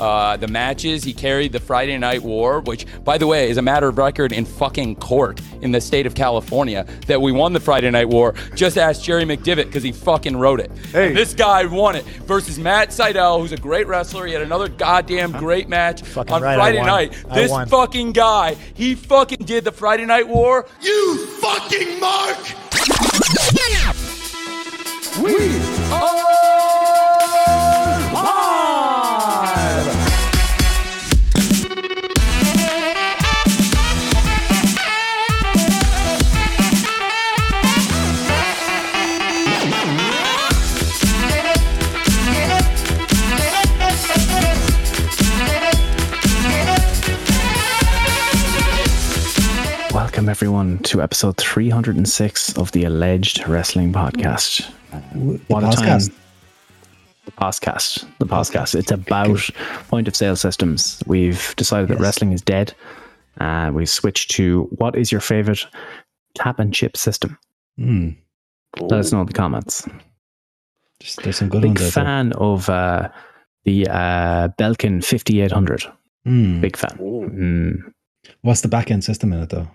uh, the matches. He carried the Friday Night War, which, by the way, is a matter of record in fucking court in the state of California that we won the Friday Night War. Just ask Jerry McDevitt because he fucking wrote it. Hey. And this guy won it versus Matt Sydal, who's a great wrestler. He had another goddamn great match Fucking on right, Friday night. This fucking guy, he fucking did the Friday Night War. You fucking mark! We are everyone, to episode 306 of the Alleged Wrestling Podcast. What a time. The podcast. The podcast. It's about point of sale systems. We've decided that wrestling is dead. Uh, we switched to what is your favorite tap and chip system? Hmm. Let us know in the comments. There's, there's some good Big ones out there. fan of uh, the uh, Belkin 5800. Hmm. Big fan. Mm. What's the back end system in it though?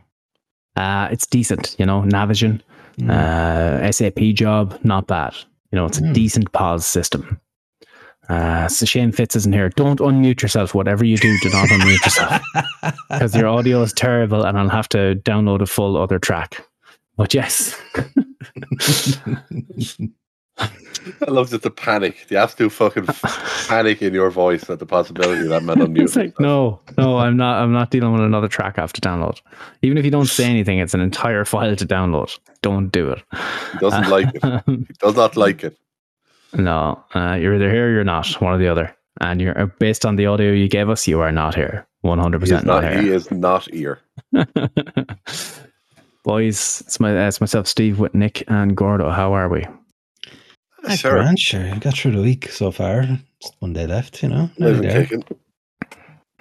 Uh, it's decent, you know, Navision. Hmm. Uh, SAP job, not bad. You know, it's a Mm. decent pause system. Uh, it's a shame Fitz isn't here. Don't unmute yourself. Whatever you do, do not unmute yourself because your audio is terrible, and I'll have to download a full other track. But yes, I love just the panic, the absolute fucking panic in your voice at the possibility that man unmuting. it's like no, no, I'm not. I'm not dealing with another track I have to download. Even if you don't say anything, it's an entire file to download. Don't do it. He doesn't like it. He does not like it. No, uh, you're either here or you're not, one or the other. And you're uh, based on the audio you gave us, you are not here. One hundred percent not not, he is not here. Boys, it's my uh, it's myself, Steve, with Nick and Gordo. How are we? Ah, Sure. grand, sure. You got through the week so far. Just one day left, you know. Not even there. kicking.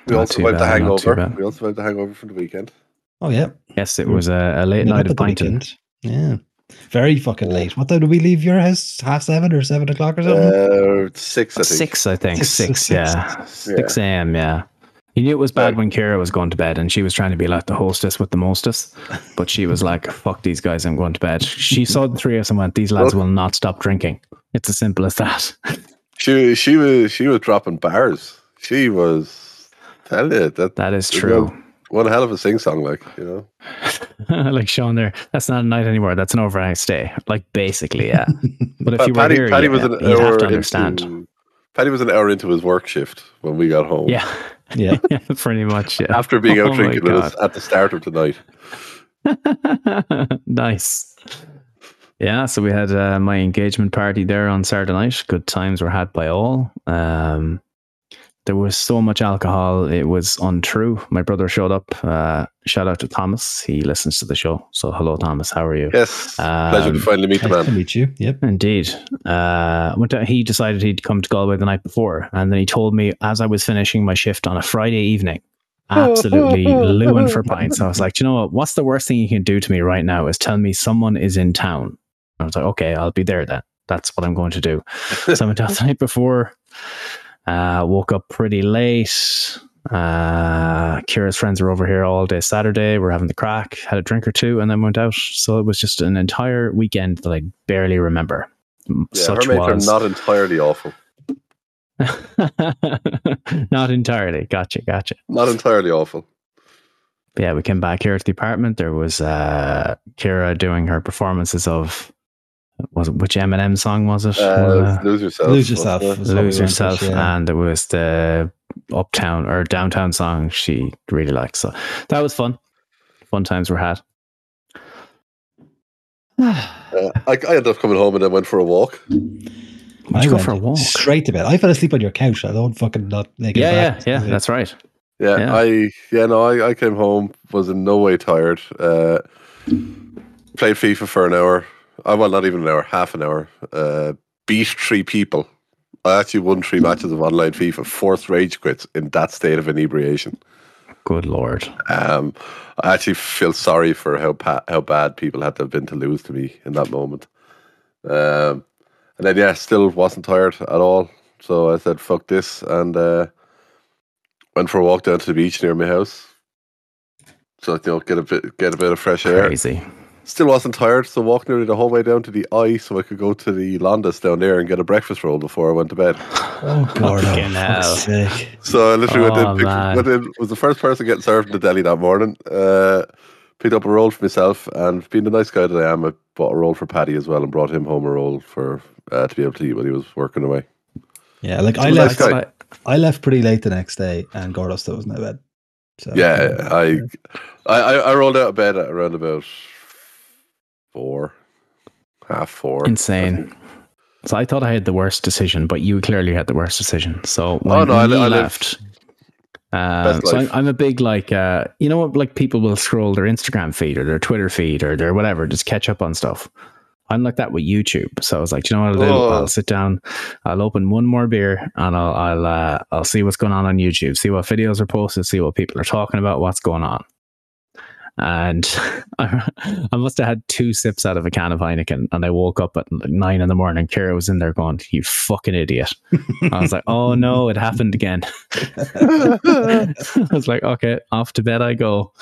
We Not also too survived the bad, not too hangover. We also survived the hangover from the weekend. Oh yeah. Yes, it was a, a late Made night of at the pinting. weekend. Yeah. Very fucking late. What time did we leave your house? Half seven or seven o'clock or something? Uh, six, I think. Six, I think. Six, Six, six. yeah. Six a.m. Yeah. You knew it was bad when Kira was going to bed, and she was trying to be like the hostess with the mostest. But she was like, "Fuck these guys, I'm going to bed." She saw the three of us and went, "These lads will not stop drinking." It's as simple as that. She she was she was dropping bars. She was tell you that That is true. know, one hell of a sing song, like you know. like Sean there, that's not a night anymore. That's an overnight stay. Like basically, yeah. But if Pa- you were here, Paddy you, was an you'd have to understand. Into, Paddy was an hour into his work shift when we got home. Yeah, Yeah. yeah, pretty much. Yeah. After being Oh out my drinking with us at the start of the night. Nice. Yeah, so we had uh, my engagement party there on Saturday night. Good times were had by all. Um, there was so much alcohol, it was untrue. My brother showed up. Uh, shout out to Thomas. He listens to the show. So, hello, Thomas. How are you? Yes. pleasure to Um, finally meet the Nice to meet you. Yep. Indeed. Uh, went to, he decided he'd come to Galway the night before, and then he told me as I was finishing my shift on a Friday evening, absolutely looing for pints. I was like, "Do you know what? What's the worst thing you can do to me right now is tell me someone is in town. I was like, okay, I'll be there then. That's what I'm going to do. so I went out the night before. Uh, woke up pretty late. Uh, Kira's friends were over here all day Saturday. We're having the crack, had a drink or two, and then went out. So it was just an entire weekend that I barely remember. Yeah, Such her was not entirely awful. not entirely. Gotcha, gotcha. Not entirely awful. But yeah, we came back here to the apartment. There was uh, Kira doing her performances of was it which Eminem song was it? Uh, lose yourself. Lose yourself. wasn't it? is what we Lose yourself, yeah. and it was the uptown or downtown song she really liked. So that was fun. Fun times were had. Uh, I, I ended up coming home and then went for a walk. Why'd I you go went for a walk? Straight to bed. I fell asleep on your couch. I don't fucking not make it Yeah, yeah, back. yeah. That's right. Yeah, Yeah. I yeah no, I, I came home was in no way tired. Uh, played FIFA for an hour. I well, not even an hour, half an hour. Uh, beat three people. I actually won three matches of online FIFA. Forced rage quits in that state of inebriation. Good lord. Um, I actually feel sorry for how pa- how bad people had to have been to lose to me in that moment. Um, and then yeah, still wasn't tired at all. So I said, "Fuck this," and uh, went for a walk down to the beach near my house. So I thought, you know, get a bit get a bit of fresh air. Crazy. Still wasn't tired, so walked nearly the whole way down to the eye so I could go to the Londis down there and get a breakfast roll before I went to bed. Oh, God. Fucking hell. So I literally went Oh, in, picked, went in, was the first person getting served in the deli that morning. Uh, picked up a roll for myself, and being the nice guy that I am, I bought a roll for Paddy as well and brought him home a roll for uh, to be able to eat when he was working away. Yeah, like I left. guy. That's I left pretty late the next day, and Gordo still was in bed. So Yeah, I, I, I I rolled out of bed at around about four, half four. Insane. So I thought I had the worst decision, but you clearly had the worst decision. So when, Oh, no, I when li- you I left, uh, so I'm. I'm a big like uh, you know what like people will scroll their Instagram feed or their Twitter feed or their whatever, just catch up on stuff. I'm like that with YouTube. So I was like, "Do you know what I'll do? Oh. I'll sit down, I'll open one more beer, and I'll I'll uh, I'll see what's going on on YouTube, see what videos are posted, see what people are talking about, what's going on. And I, must have had two sips out of a can of Heineken, and I woke up at nine in the morning. Kira was in there going, "You fucking idiot!" I was like, "Oh no, it happened again." I was like, "Okay, off to bed I go."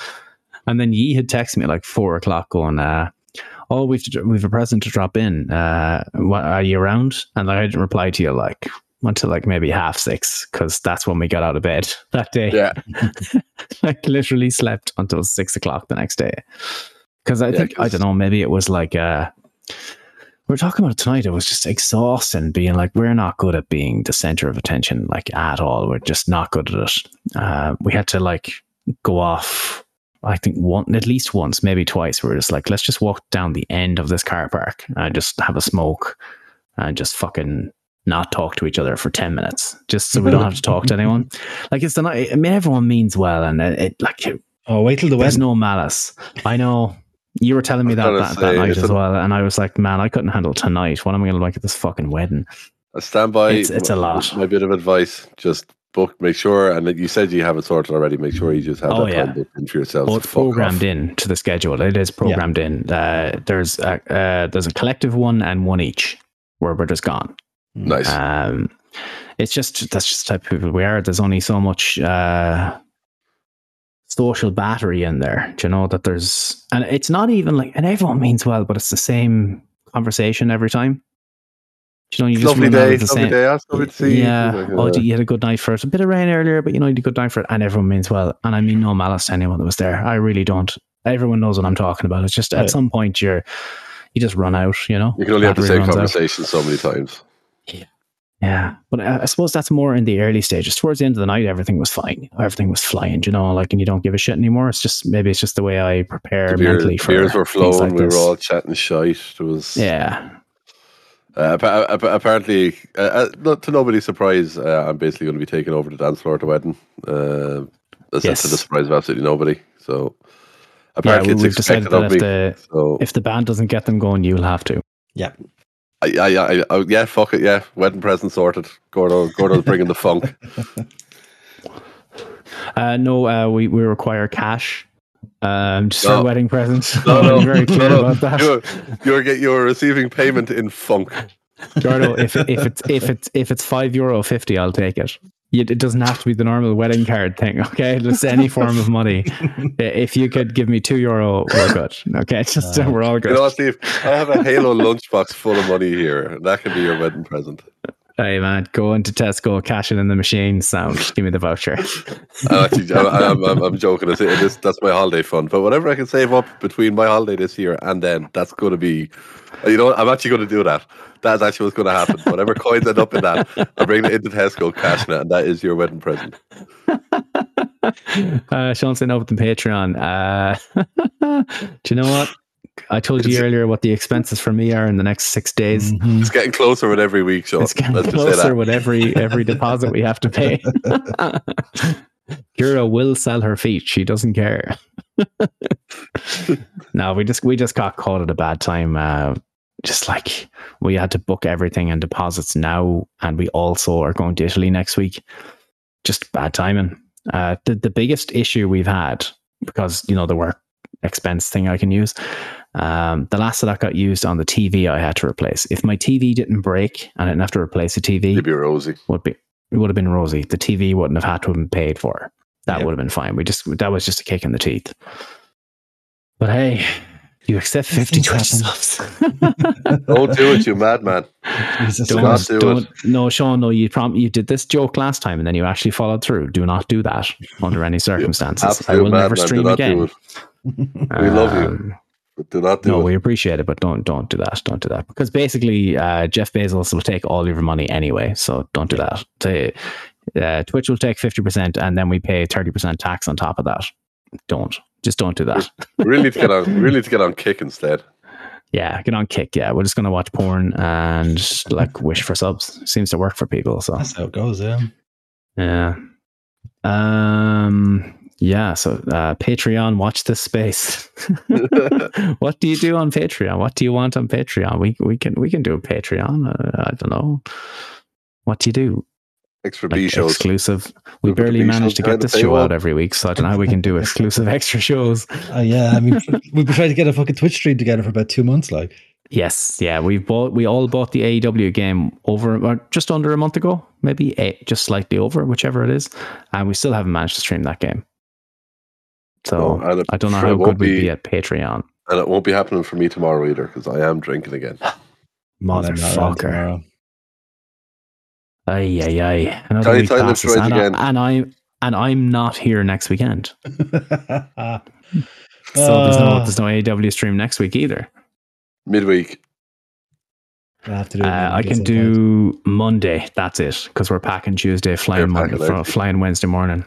And then Yi had texted me like four o'clock, going, uh, "Oh, we've we've a present to drop in. Uh, what, are you around?" And I didn't reply to you like until like maybe half six because that's when we got out of bed that day Yeah, like literally slept until six o'clock the next day. Because I Yeah, think I don't know, maybe it was like uh we are talking about it tonight. It was just exhausting being like we're not good at being the center of attention like at all. We're just not good at it. Uh, we had to like go off. I think one at least once, maybe twice. We were just like, let's just walk down the end of this car park and just have a smoke and just fucking not talk to each other for 10 minutes just so we don't have to talk to anyone like it's the night i mean everyone means well and it, it like Oh, wait till the wedding there's wedding. no malice i know you were telling me that that, gonna that night as a- well and i was like man i couldn't handle tonight what am i going to like at this fucking wedding I stand by. It's- it's a lot. My bit of advice: just book. Make sure, and you said you have it sorted already. Make sure you just have Oh, that yeah. time booked in for yourself well it's programmed off. in to the schedule it is programmed in uh, there's a, uh, there's a collective one and one each where we're just gone Nice. Um, it's just that's just the type of people we are. There's only so much uh, social battery in there. Do you know that there's and it's not even like and everyone means well, but it's the same conversation every time. Do you know, you just lovely day. the Lovely same. day. That's lovely to see. Yeah. Like, Oh, uh, you had a good night for it. A bit of rain earlier, but you know, you had a good night for it. And everyone means well. And I mean no malice to anyone that was there. I really don't. Everyone knows what I'm talking about. It's just at some point you're you just run out, you know. you can only have the same runs out. conversation so many times. Yeah, but I, I suppose that's more in the early stages. Towards the end of the night, everything was fine. Everything was flying, you know, like, and you don't give a shit anymore. It's just maybe it's just the way I prepare The beer- mentally for beers were flowing. like we this. were all chatting shite. It was yeah, Uh, appa- appa- apparently, uh, uh, not to nobody's surprise, uh, I'm basically going to be taking over the dance floor at the wedding. Uh, that's Yes. to the surprise of absolutely nobody. So yeah. apparently, We, it's we've decided expected that of if me. the so if the band doesn't get them going, you'll have to. I, I, I, I, yeah, fuck it, yeah. Wedding present sorted. Gordo, Gordo's bringing the funk. Uh, no, uh, we we require cash. Um, just for No. a wedding present. No, no, very clear no, no. about that. You're, you're, get, you're receiving payment in funk. Gordo, if if it's if it's if it's five euro fifty, I'll take it. You, it doesn't have to be the normal wedding card thing, okay? Just any form of money. if you could give me two euro, we're good. Okay, just Uh, we're all You good. know Steve? I have a Halo lunchbox full of money here. That can be your wedding present. Hey man, go into Tesco, cash it in the machine. Sound, give me the voucher. I'm, actually, I, I'm, I'm, I'm joking. It's, it is, that's my holiday fund. But whatever I can save up between my holiday this year and then, that's going to be. You know? I'm actually going to do that. That's actually what's going to happen. Whatever coins end up in that, I bring it into Tesco, cashing it, and that is your wedding present. uh, Sean saying over the Patreon. Uh, do you know what? I told you earlier what the expenses for me are in the next six days. Mhm. It's getting closer with every week, Sean. It's getting Let's just say closer that. with every every deposit we have to pay. Kira will sell her feet. She doesn't care. no, we just we just got caught at a bad time. Uh, just like we had to book everything and deposits now, and we also are going to Italy next week. Just bad timing. Uh, the the biggest issue we've had because you know the work expense thing I can use. Um, the last of that got used on the TV I had to replace. If my TV didn't break and I didn't have to replace the TV, You'd be rosy. would be it would have been rosy. The TV wouldn't have had to have been paid for. That Yeah. would have been fine. We just that was just a kick in the teeth. But hey, you accept These fifty things Twitch subs. Don't do it, you madman. Jesus Do don't, not do don't, it. no, Sean, no, you prom- you did this joke last time and then you actually followed through. Do not do that under any circumstances. I will never stream again. do it. We love you. But do not do no, it. we appreciate it, but don't don't do that. Don't do that because basically, uh, Jeff Bezos will take all your money anyway. So don't do that. To, uh, Twitch will take fifty percent, and then we pay thirty percent tax on top of that. Don't just don't do that. We really need to get on. really to get on kick instead. Yeah, get on kick. Yeah, we're just gonna watch porn and like wish for subs. Seems to work for people. So That's how it goes, yeah. yeah. Um. Yeah. So uh, Patreon, watch this space. what do you do on Patreon? What do you want on Patreon? We we can we can do a Patreon. Uh, I don't know. What do you do? Extra Like B shows. exclusive. We Look at the barely B manage to get this show out every week, so I don't know how we can do exclusive extra shows. Uh, yeah, I mean, we've been trying to get a fucking Twitch stream together for about two months. Like, Yes, yeah, we bought we all bought the AEW game over or just under a month ago, maybe eight, just slightly over, whichever it is, and we still haven't managed to stream that game. So No, and I don't know it how won't good we'd be- be at Patreon. and it won't be happening for me tomorrow either because I am drinking again. Motherfucker. Another week Time passes, and, again. I, and I and I'm not here next weekend, Uh, so there's no there's no AEW stream next week either. Midweek. I have to do. Uh, I can some do Monday. That's it, because we're packing Tuesday, flying Monday, packing out. flying Wednesday morning.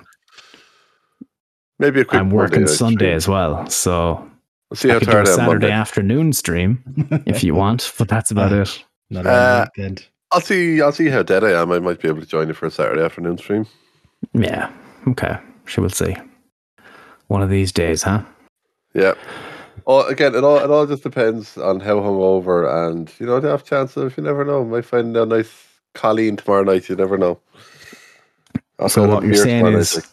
Maybe a quick. I'm working Sunday as well, so We'll see how I could do a tired I am Saturday afternoon stream if you want, but that's about Uh, it. Not Uh, weekend. I'll see. I'll see how dead I am. I might be able to join you for a Saturday afternoon stream. Yeah. Okay. She will see. One of these days, huh? Yeah. Oh, again, it all it all just depends on how hungover and you know the off chance of you never know. Might find a nice Colleen tomorrow night. You never know. I'll So what you're saying is.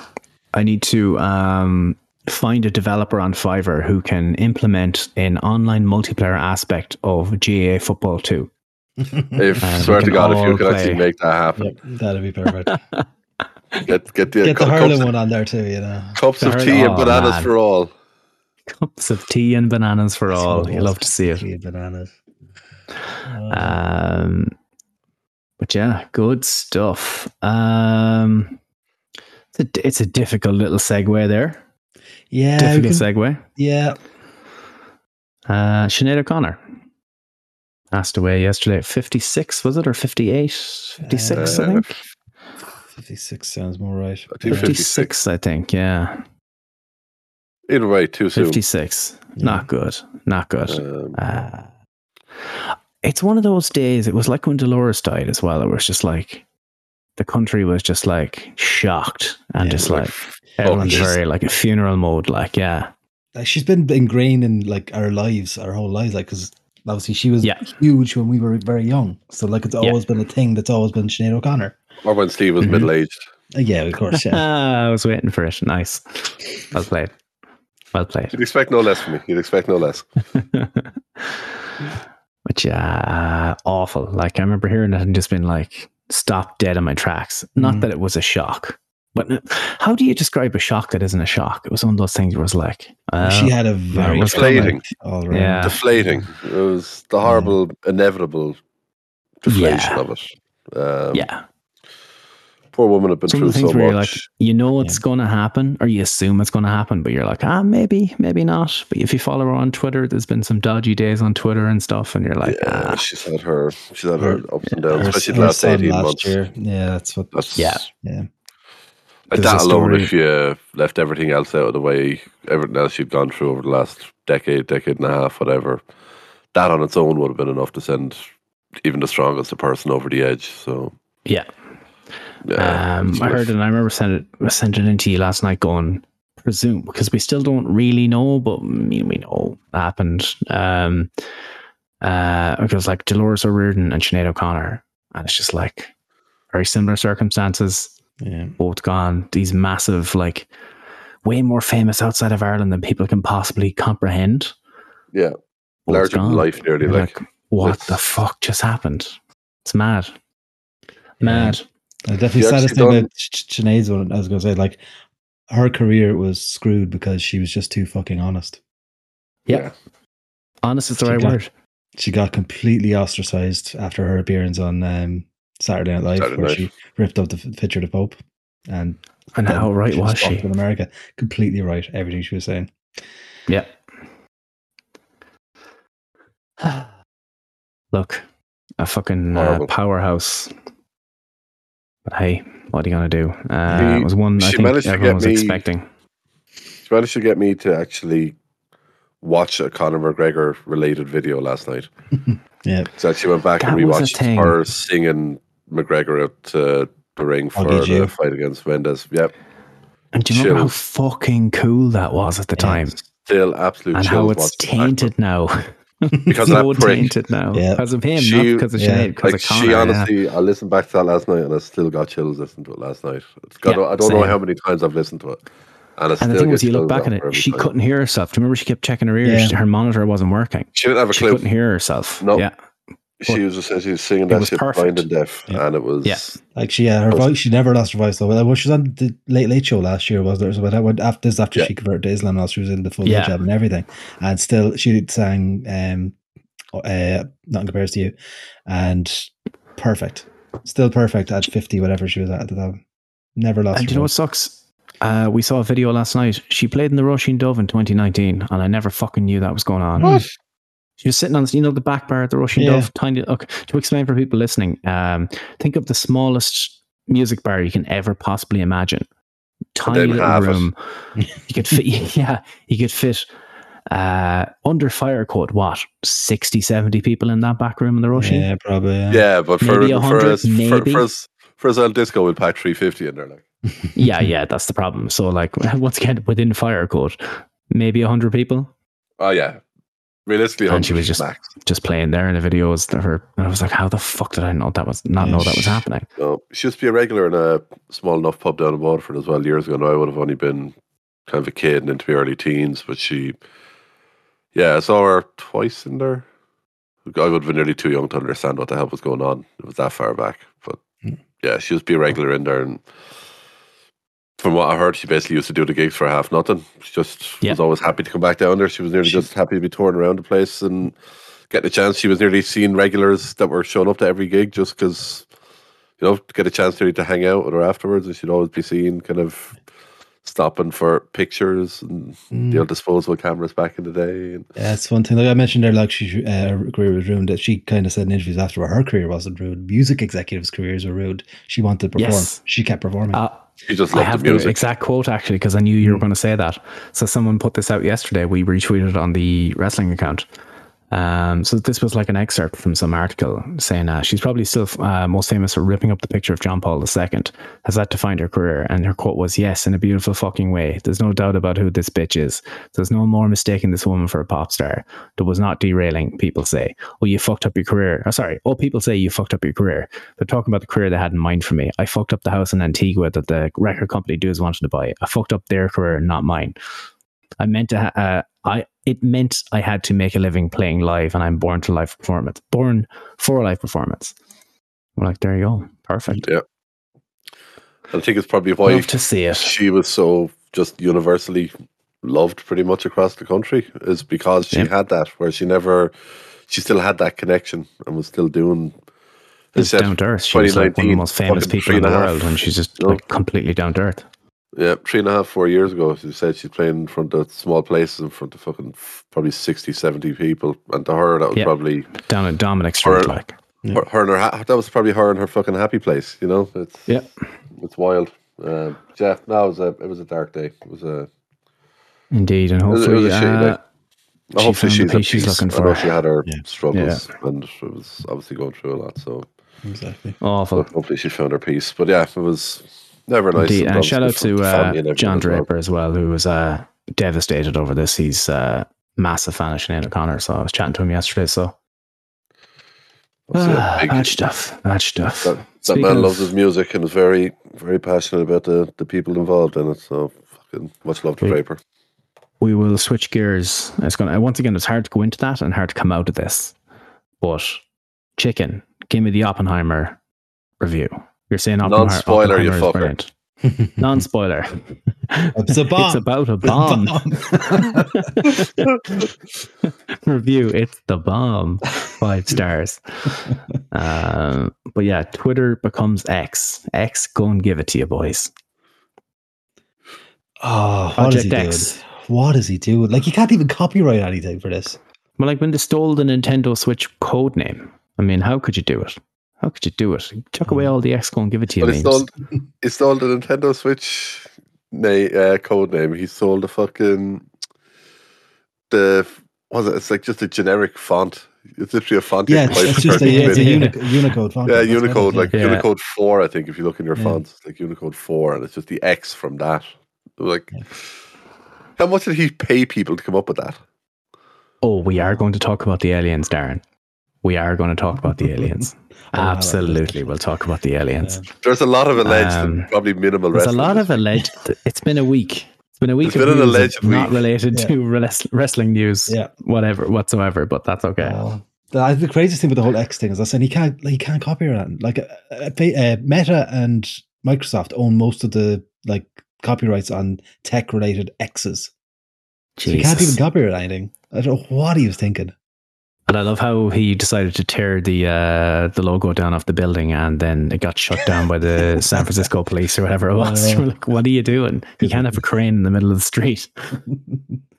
I need to um, find a developer on Fiverr who can implement an online multiplayer aspect of GA Football 2. if uh, swear to God, if you all can actually make that happen, Yep, that'd be perfect. get get the, Get the cu- Harlem cups, one on there too. You know. cups The of Harlem- tea and oh, bananas man. for all. Cups of tea and bananas for all. That's what You love to see it. Tea and bananas. Um, but yeah, good stuff. Um, it's a, it's a difficult little segue there. yeah, difficult can- segue. yeah. Uh, Sinead O'Connor passed away yesterday at 56, was it? Or 58? 56, I Uh, think. Fifty-six sounds more right. I think 56, I think. Yeah. Either way, too soon. 56. Yeah. Not good. Not good. Um, Uh, it's one of those days. It was like when Dolores died as well. It was just like the country was just like shocked and Yeah, just like, like everyone's very like a funeral mode. Like, yeah, she's been ingrained in like our lives, our whole lives. Like, because obviously she was Yeah. huge when we were very young. So like, it's Yeah. always been a thing. That's always been Sinead O'Connor. or when Steve was Mhm. middle aged. Uh, yeah, of course. Yeah. Ah, I was waiting for it. Nice. Well played. Well played. You'd expect no less from me. You'd expect no less. Which yeah, awful. Like I remember hearing it and just being like, stop dead in my tracks. Not Mhm. that it was a shock, but how do you describe a shock that isn't a shock? It was one of those things where it was like, uh, she had a very was deflating. all. Yeah. Deflating. It was the horrible, inevitable deflation Yeah. of it. Um, yeah. Poor woman had been Some through of the things so where much. you're like, you know it's going to happen, or you assume it's going to happen, but you're like, ah, maybe, maybe not. But if you follow her on Twitter, there's been some dodgy days on Twitter and stuff, and you're like, yeah, ah, she's had her, she's had her, Her- ups and downs, Her- especially her the last eighteen last months. year. Yeah, that's what. That's, Yeah. Yeah. like that alone, if you left everything else out of the way, everything else you've gone through over the last decade, decade and a half, whatever, that on its own would have been enough to send even the strongest a person over the edge. So, yeah. Yeah, Um, I heard it. and I remember sending it, sent it into you last night, going presume because we still don't really know, but I mean, we know it happened. Um, uh, it was like Dolores O'Riordan and Sinead O'Connor, and it's just like very similar circumstances. Yeah. both gone. These massive, like, way more famous outside of Ireland than people can possibly comprehend. Yeah, Both larger gone. life, nearly. Like, like, what it's- the fuck just happened? It's mad, mad. I definitely She saddest actually thing done- about Sh- Sh- Sinead's one. I was going to say, like, her career was screwed because she was just too fucking honest. Yeah. Honest is the She right got- word. She got completely ostracized after her appearance on um, Saturday Night Live, Saturday where Night. she ripped up the picture of the Pope. And And how right was fucked she? In America, completely right. Everything she was saying. Yeah. Look, a fucking uh, powerhouse. But hey, what are you gonna do? Uh, He- it was one I think managed everyone was me- expecting. She managed to get me to actually watch a Conor McGregor related video last night. Yeah. So I actually went back and That was a rewatched her singing McGregor at uh, the ring for get the fight against Mendes. Yep. And do you remember how fucking cool that was at the time? Still absolute And how it's tainted now. Because of that so prick. tainted now. Yeah. Because of him, She- not because of yeah. Sinead, because Like of Conor. she yeah. honestly, I listened back to that last night and I still got chills listening to it last night. It's got, Yeah, I don't know how many times I've listened to it, and, I And still the thing was, you look chills back at after it, she time. couldn't hear herself. Do you remember she kept checking her ears? Yeah. Her monitor wasn't working. She didn't have a She clue. couldn't hear herself. No. Yeah. She was essentially singing that was shit blind and deaf, Yeah. and it was Yeah. Like she, uh, her voice, she never lost her voice though. Well, she was on the Late Late Show last year, was there? So that went after this, after Yeah. she converted to Islam, and she was in the full Yeah. hijab and everything, and still she sang um, uh, "Nothing Compares to You," and perfect, still perfect at fifty, whatever she was at at the time. Never lost. And her do you know what sucks? Uh, we saw a video last night. She played in the Roisin Dubh in 2019, and I never fucking knew that was going on. What? She was sitting on, you know, the back bar at the Roisin Yeah. Dubh. Tiny. Look, to explain for people listening, um, think of the smallest music bar you can ever possibly imagine. Tiny little room. you could fit, yeah, you could fit uh, under fire code, what, 60, 70 people in that back room in the Roisin Yeah, probably. Yeah. yeah. But for Maybe for 100, us, for, maybe. for us, for us, El Disco would pack three fifty in there. Like, yeah, yeah, that's the problem. So, like, once again, within fire code, maybe 100 people. oh yeah, realistically, And she was just- max. just playing there in the videos that her and I was like, how the fuck did I know that was not know that was happening? No, she used to be a regular in a small enough pub down in Waterford as well years ago. Now I would have only been kind of a kid and into my early teens, but she, yeah, I saw her twice in there. I would have been nearly too young to understand what the hell was going on. It was that far back, but Hmm. yeah, she used to be a regular in there, and from what I heard, she basically used to do the gigs for half nothing. She just Yeah. was always happy to come back down there. She was nearly She- just happy to be touring around the place and getting a chance. She was nearly seeing regulars that were showing up to every gig just because you know, to get a chance to, to hang out with her afterwards. And she'd always be seen kind of stopping for pictures and Mm. the old disposable cameras back in the day. And Yeah, it's one thing. Like I mentioned there, like she uh, her career was ruined. That she kind of said in interviews after her career wasn't ruined. Music executives' careers were ruined. She wanted to perform. Yes. She kept performing. Uh, just I have the the, exact quote actually because I knew you were going to say that. So someone put this out yesterday. We retweeted on the wrestling account. Um, so this was like an excerpt from some article saying uh, she's probably still uh, most famous for ripping up the picture of John Paul II. Has that defined her career? And her quote was, "Yes, in a beautiful fucking way. There's no doubt about who this bitch is. There's no more mistaking this woman for a pop star. That was not derailing. People say, oh, you fucked up your career. Oh, sorry. Oh, people say you fucked up your career. They're talking about the career they had in mind for me. I fucked up the house in Antigua that the record company dudes wanted to buy. I fucked up their career, not mine. I meant to. Ha- uh, I it meant I had to make a living playing live, and I'm born to live performance. Born for live performance. We're like, there you go, perfect. Yeah, I think it's probably why Love to see it. she was so just universally loved pretty much across the country is because she Yeah. had that where she never she still had that connection and was still doing It's down to earth. She was like one of the most famous people in the and a half. world, and she's just like completely down to earth. Yeah three and a half four years ago she said she's playing in front of small places in front of fucking f- probably 60 70 people and to her that was Yeah. probably Down at Dominic Street, Or- like. Yeah. her, her and her ha- that was probably her and her fucking happy place you know it's Yeah. it's wild um, yeah no it was a it was a dark day it was a Indeed, and was- it hopefully, was a shitty uh, Well, She hopefully found the she's at peace she's peace. looking I know she had her Yeah. struggles and she was obviously going through a lot. So exactly. awful. but hopefully she found her peace. But yeah, it was never nice. Indeed, and shout out to uh, family and everyone John. Draper as well, who was uh, devastated over this. He's uh, massive fan of Sinead O'Connor, so I was chatting to him yesterday. So ah, big- bad stuff, bad stuff. that, that man of- loves his music and is very, very passionate about the, the people involved in it. So fucking much love to We- Draper. we will switch gears. It's going to once again. It's hard to go into that and hard to come out of this. But chicken, give me the Oppenheimer review. You're saying Oppenheimer- Non-spoiler, you Oppenheimer is fucker. brilliant. Non-spoiler. It's a bomb. It's about a bomb. Review. It's the bomb. Five stars. um, but yeah, Twitter becomes X. X, go and give it to you, boys. oh, what what is he Project doing? X. What is he doing? Like, you can't even copyright anything for this. Well, like when they stole the Nintendo Switch code name. I mean, how could you do it? How could you do it? Chuck away all the X, go and give it to you. But he names. stole, he stole the Nintendo Switch na- uh, code name. He sold the fucking the was it? It's like just a generic font. It's literally a font. Yeah, it's, it's for just a, 30 it's a quid. uni- Unicode font. yeah, That's it Unicode like Yeah. Unicode four. I think if you look in your Yeah. fonts, like Unicode four, and it's just the X from that. Like, how much did he pay people to come up with that? Oh, we are going to talk about the aliens, Darren. We are going to talk about the aliens. Wow, that's Absolutely, we'll talk about the aliens. Yeah. There's a lot of alleged, Um, and probably minimal. Wrestling. There's a lot of alleged. It's been a week. It's been a week It's of been an alleged not week. related Yeah. to wrest- wrestling news, Yeah. whatever whatsoever. But that's okay. Uh, the, the craziest thing with the whole X thing is I said he can't like, he can't copyright it. Like uh, uh, uh, Meta and Microsoft own most of the like copyrights on tech related X's. So he can't even copyright anything. I don't know what he was thinking. And I love how he decided to tear the uh, the logo down off the building, and then it got shut down by the San Francisco police or whatever it was. Yeah. Like, what are you doing? You can't have a crane in the middle of the street.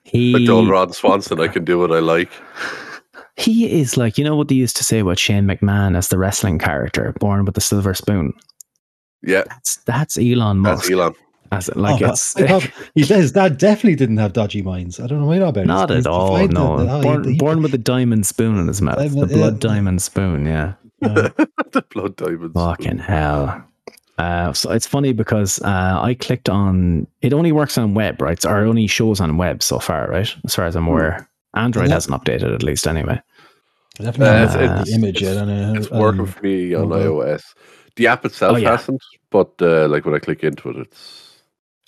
He Like old Ron Swanson, I can do what I like. he is like you know what they used to say about Shane McMahon as the wrestling character, born with the silver spoon. Yeah, That's that's Elon that's Musk. Elon. As like Oh, it's I thought- he says that definitely didn't have dodgy minds. I don't know why not about not at all. No, the- the- oh, he- born, he- born with a diamond spoon in his mouth, the blood yeah. diamond spoon. Yeah. uh, the blood diamonds. Fucking hell. Uh, so it's funny because uh, I clicked on it. Only works on web, right? Or only shows on web so far, right? As far as I'm aware, Android Yeah. hasn't updated at least anyway. definitely Uh, have it's- the image. I don't know. It's working um, for me on okay. iOS. The app itself Oh, yeah. hasn't, but uh, like when I click into it, it's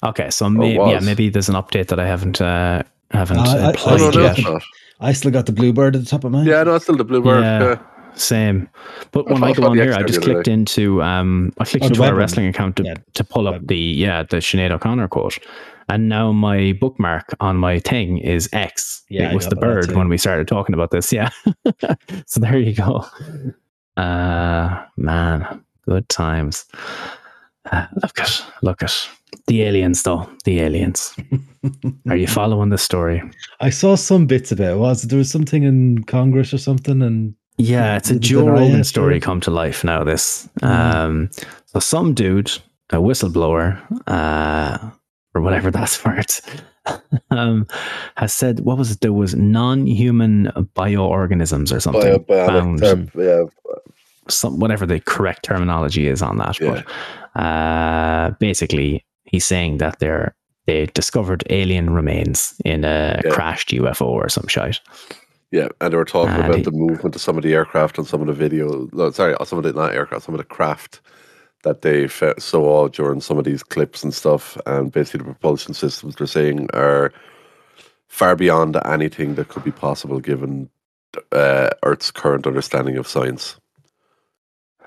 Okay, so may- yeah, maybe there's an update that I haven't uh, haven't Uh, I- I- applied no, no, yet. it's. I still got the bluebird at the top of mine. Yeah, no, it's still the Bluebird. Yeah. Yeah. Same, but I when I I go on the here, I X just clicked into um, I clicked Oh, into our web wrestling account to, Yeah. to pull up the yeah the Sinead O'Connor quote, and now my bookmark on my thing is X. Yeah, it was the bird when we started talking about this. Yeah, so there you go. Uh, man, good times. Uh, look at look at the aliens though. The aliens. Are you following the story? I saw some bits of it. Was there was something in Congress or something? And Yeah, it's a Did- Joe Rogan story it? come to life now. This, Mm. um, so some dude, a whistleblower, uh, or whatever that's worth, um, has said what was it? There was non-human bioorganisms or something Bio- found. bionic, um, yeah, Some whatever the correct terminology is on that, Yeah. but uh, basically he's saying that they're they discovered alien remains in a Yeah. crashed UFO or some shit. yeah, and they were talking And about he- the movement of some of the aircraft and some of the video. No, sorry, some of the not aircraft, some of the craft that they saw during some of these clips and stuff. And basically, the propulsion systems they're saying are far beyond anything that could be possible given uh, Earth's current understanding of science.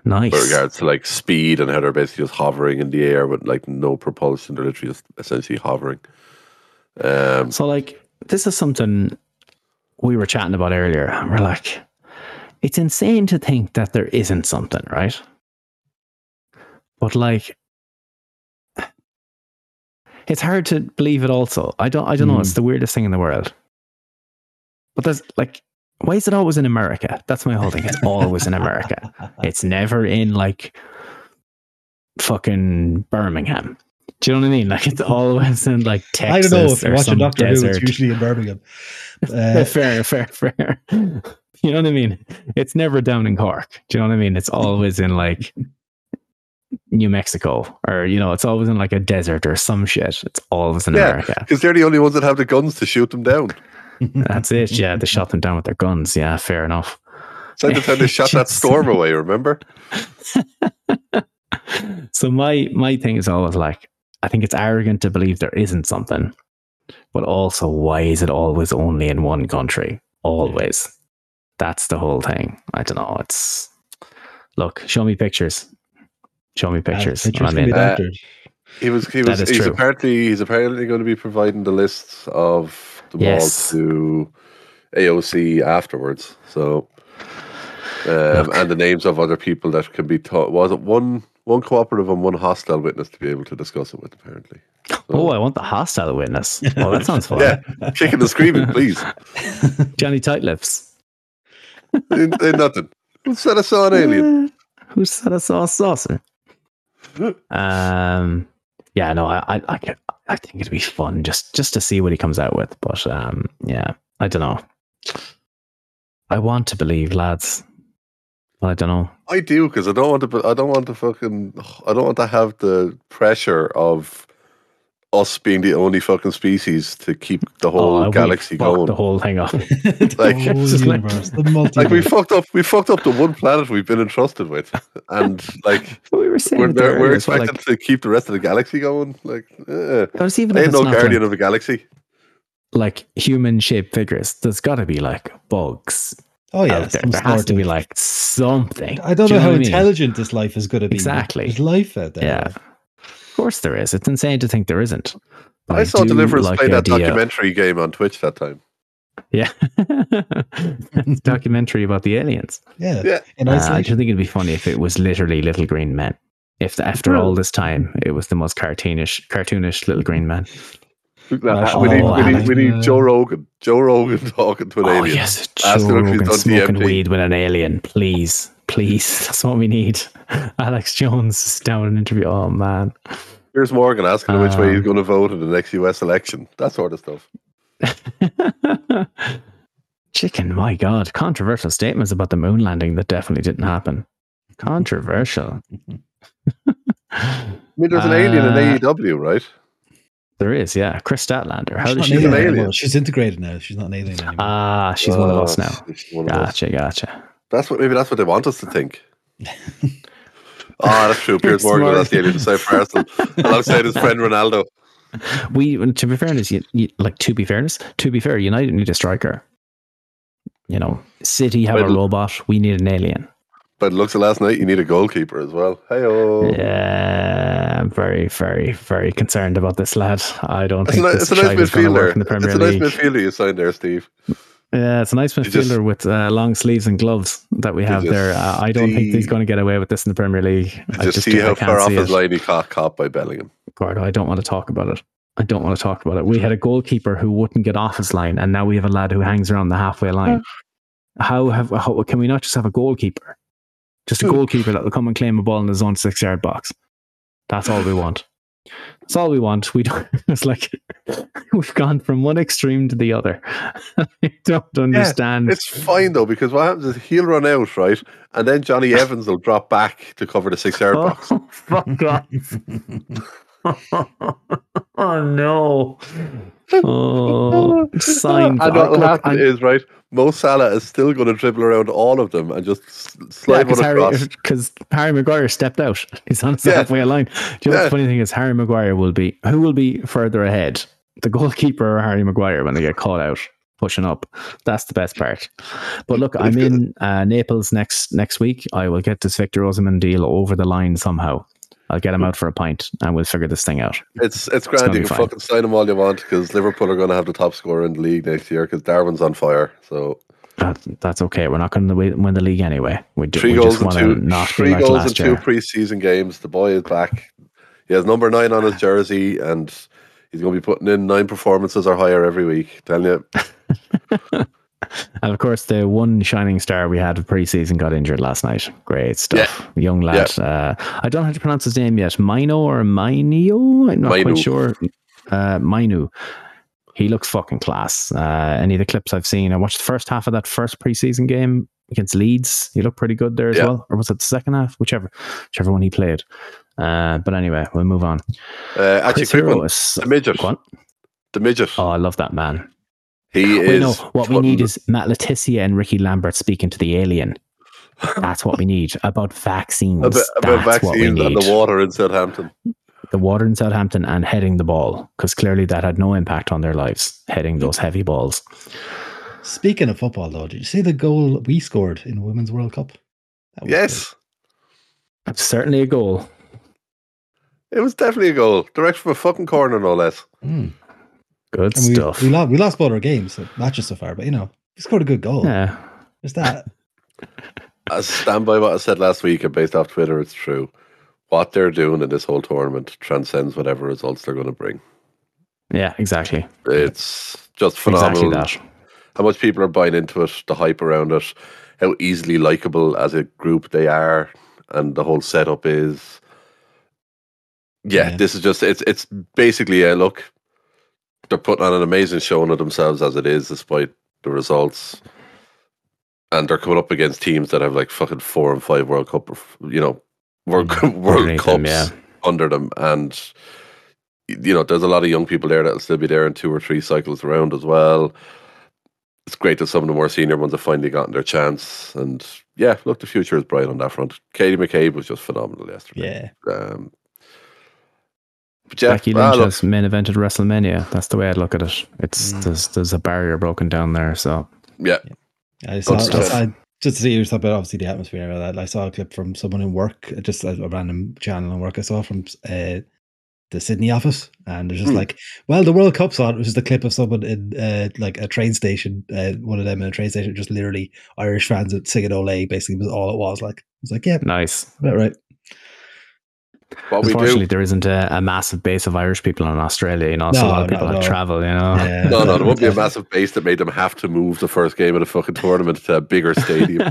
Nice. with regards to like speed and how they're basically just hovering in the air with like no propulsion. They're literally just essentially hovering. Um, So, like, this is something we were chatting about earlier. We're like, it's insane to think that there isn't something, right? But like, it's hard to believe it. Also, I don't. I don't know. Hmm. It's the weirdest thing in the world. But there's like, why is it always in America? That's my whole thing. It's always in America. It's never in like fucking Birmingham. Do you know what I mean? Like it's always in like I Texas don't know if or you're watching some Doctor Who. desert. It's usually in Birmingham. Uh, fair, fair, fair. You know what I mean? It's never down in Cork. Do you know what I mean? It's always in like New Mexico or, you know, it's always in like a desert or some shit. It's always in Yeah. America. because they're the only ones that have the guns to shoot them down. That's it. Yeah. They shot them down with their guns. Yeah. Fair enough. It's like the time they shot that storm away. Remember? So my, my thing is always like, I think it's arrogant to believe there isn't something, but also why is it always only in one country? Always. That's the whole thing. I don't know. It's look, show me pictures. Show me pictures. Uh, pictures I'm in. Uh. He was. He was. He's true. apparently. He's apparently going to be providing the lists of the Yes. balls to AOC afterwards. So, um, and the names of other people that can be taught. Was it one one cooperative and one hostile witness to be able to discuss it with? Apparently. oh, I want the hostile witness. Oh, that sounds fun. Yeah, kicking and screaming, please. Johnny Tightlips. ain't, ain't nothing. Set us on alien. Who said I saw a saucer? Um, yeah, no, I, I, I, think it'd be fun just, just to see what he comes out with. But um, yeah, I don't know. I want to believe, lads, I don't know. I do because I don't want to. I don't want to fucking. I don't want to have the pressure of us being the only fucking species to keep the whole Oh, galaxy fucked going. the whole thing up. the like- whole Just like- the multiverse. like we fucked up. We fucked up the one planet we've been entrusted with, and like we were saying we're there we're, we're earlier as well, expected like, to keep the rest of the galaxy going. Like, eh. there's even I ain't no guardian like, of the galaxy. like human shaped figures. There's got to be like bugs oh yeah, there. there has sort to be like something. I don't Do know you how what I mean? intelligent this life is going to be. Exactly. There's life out there. Yeah. Of course there is. It's insane to think there isn't. But I saw do Deliverance like play that idea- documentary game on Twitch that time. Yeah. documentary about the aliens. Yeah. Yeah. Uh, I isolation. just think it'd be funny if it was literally little green men. If after all this time it was the most cartoonish cartoonish little green man. we Oh, need, we need, we need Joe Rogan. Joe Rogan talking to an Oh alien. yes, Ask Joe him if he's Rogan done smoking DMT. weed with an alien, please, please. That's what we need. Alex Jones is down an interview. Oh man. Piers Morgan asking him which way he's Um, going to vote in the next US election. That sort of stuff. Chicken, my God. Controversial statements about the moon landing that definitely didn't happen. Controversial. I mean, there's an alien in Uh, AEW, right? There is, yeah. Kris Statlander. How She's does not she an She's an alien alien. anymore. She's integrated now. She's not an alien anymore. Ah, she's one of us Oh, now. she's one of us. Gotcha, gotcha. That's what maybe that's what they want us to think. Ah, that's true. Piers Morgan, that's the alien beside Arsenal, alongside his friend Ronaldo. We, to be fairness, you, you, like to be fairness, to be fair, United need a striker. You know, City have a robot. We need an alien. But looks at last night, you need a goalkeeper as well. Hey, oh, Yeah, I'm very, very, very concerned about this lad. I don't it's a, think this it's a nice going work in the midfielder. Premier It's a nice League. midfielder you signed there, Steve. Yeah, it's a nice just- midfielder with uh, long sleeves and gloves that we have there. Uh, I don't think he's going to get away with this in the Premier League. I Just, see do- I how can't far off his it. line he caught caught by Bellingham. Gordo, I don't want to talk about it. I don't want to talk about it. We had a goalkeeper who wouldn't get off his line, and now we have a lad who hangs around the halfway line. How have how, can we not just have a goalkeeper? Just a goalkeeper that will come and claim a ball in his own six yard box. That's all we want. That's all we want. We don't. It's like we've gone from one extreme to the other. I don't understand. It's fine though because what happens is he'll run out right, and then Jonny Evans will drop back to cover the six yard oh, box. Oh, fuck off. oh no. Oh, signed. And what will Look, happen is right. Mo Salah is still going to dribble around all of them and just slide because one Harry, across. 'cause Harry Maguire stepped out. He's on his Yeah. halfway line. Do you know Yeah. the funny thing is? Harry Maguire will be who will be further ahead, the goalkeeper or Harry Maguire when they get caught out pushing up. That's the best part. But look, I'm in uh, Naples next next week. I will get this Victor Osimhen deal over the line somehow. I'll get him out for a pint and we'll figure this thing out. It's it's grand. be You can fine. fucking sign him all you want because Liverpool are going to have the top scorer in the league next year because Darwin's on fire. So That, that's okay. We're not going to win the league anyway. We, do, three we goals just want two to not three like goals and two year. preseason games. The boy is back. He has number nine on his jersey and he's going to be putting in nine performances or higher every week. Telling you, And of course, the one shining star we had of preseason got injured last night. Great stuff. Young lad. Uh, I don't know how to pronounce his name yet. Mino or Minio? I'm not Mainu. quite sure. Uh, Minu. He looks fucking class. Uh, any of the clips I've seen, I watched the first half of that first preseason game against Leeds. He looked pretty good there as Yeah. well. Or was it the second half? Whichever, whichever one he played. Uh, but anyway, we'll move on. uh, actually, Chris quick one. is- The midget. The midget. Oh, I love that man. He Wait, is. no, what we need is Matt Le Tissier and Ricky Lambert speaking to the alien. That's what we need about vaccines. about, about That's what we vaccines and need. the water in Southampton. The water in Southampton and heading the ball because clearly that had no impact on their lives. Heading those heavy balls. Speaking of football, though, did you see the goal we scored in the Women's World Cup? That was Yes. Certainly a goal. It was definitely a goal, direct from a fucking corner, no less. Mm. Good And we, stuff. we, lost, we lost both our games, so matches so far, but you know, he scored a good goal. yeah. Just that. I stand by what I said last week, and based off Twitter, it's true. What they're doing in this whole tournament transcends whatever results they're going to bring. Yeah, exactly. It's just phenomenal. Exactly that. How much people are buying into it, the hype around it, how easily likable as a group they are, and the whole setup is. Yeah, Yeah. this is just it's it's basically a look. They're putting on an amazing showing of themselves as it is, despite the results. And they're coming up against teams that have like fucking four and five World Cup, you know, World World Cups them, yeah. under them, and you know, there's a lot of young people there that'll still be there in two or three cycles around as well. It's great that some of the more senior ones have finally gotten their chance, and yeah, look, the future is bright on that front. Katie McCabe was just phenomenal yesterday. Yeah. Um, but yeah, Becky ah, Lynch look, has main evented WrestleMania. That's the way I'd look at it. It's Mm. there's there's a barrier broken down there. So yeah, I saw, Good I stuff. saw- just to see your stuff, but obviously the atmosphere of that. I saw a clip from someone in work, just a, a random channel in work I saw from uh, the Sydney office, and it's just Hmm. like, well, the World Cup's on. It was just a clip of someone in uh, like a train station, uh, one of them in a train station, just literally Irish fans that singing "Ole" basically was all it was. Like, I was like, yeah, nice. about right. What we Unfortunately, do. there isn't a, a massive base of Irish people in Australia. You know, so a lot of no, people that no. travel. You know, Yeah. No, no, there won't be a massive base that made them have to move the first game of the fucking tournament to a bigger stadium.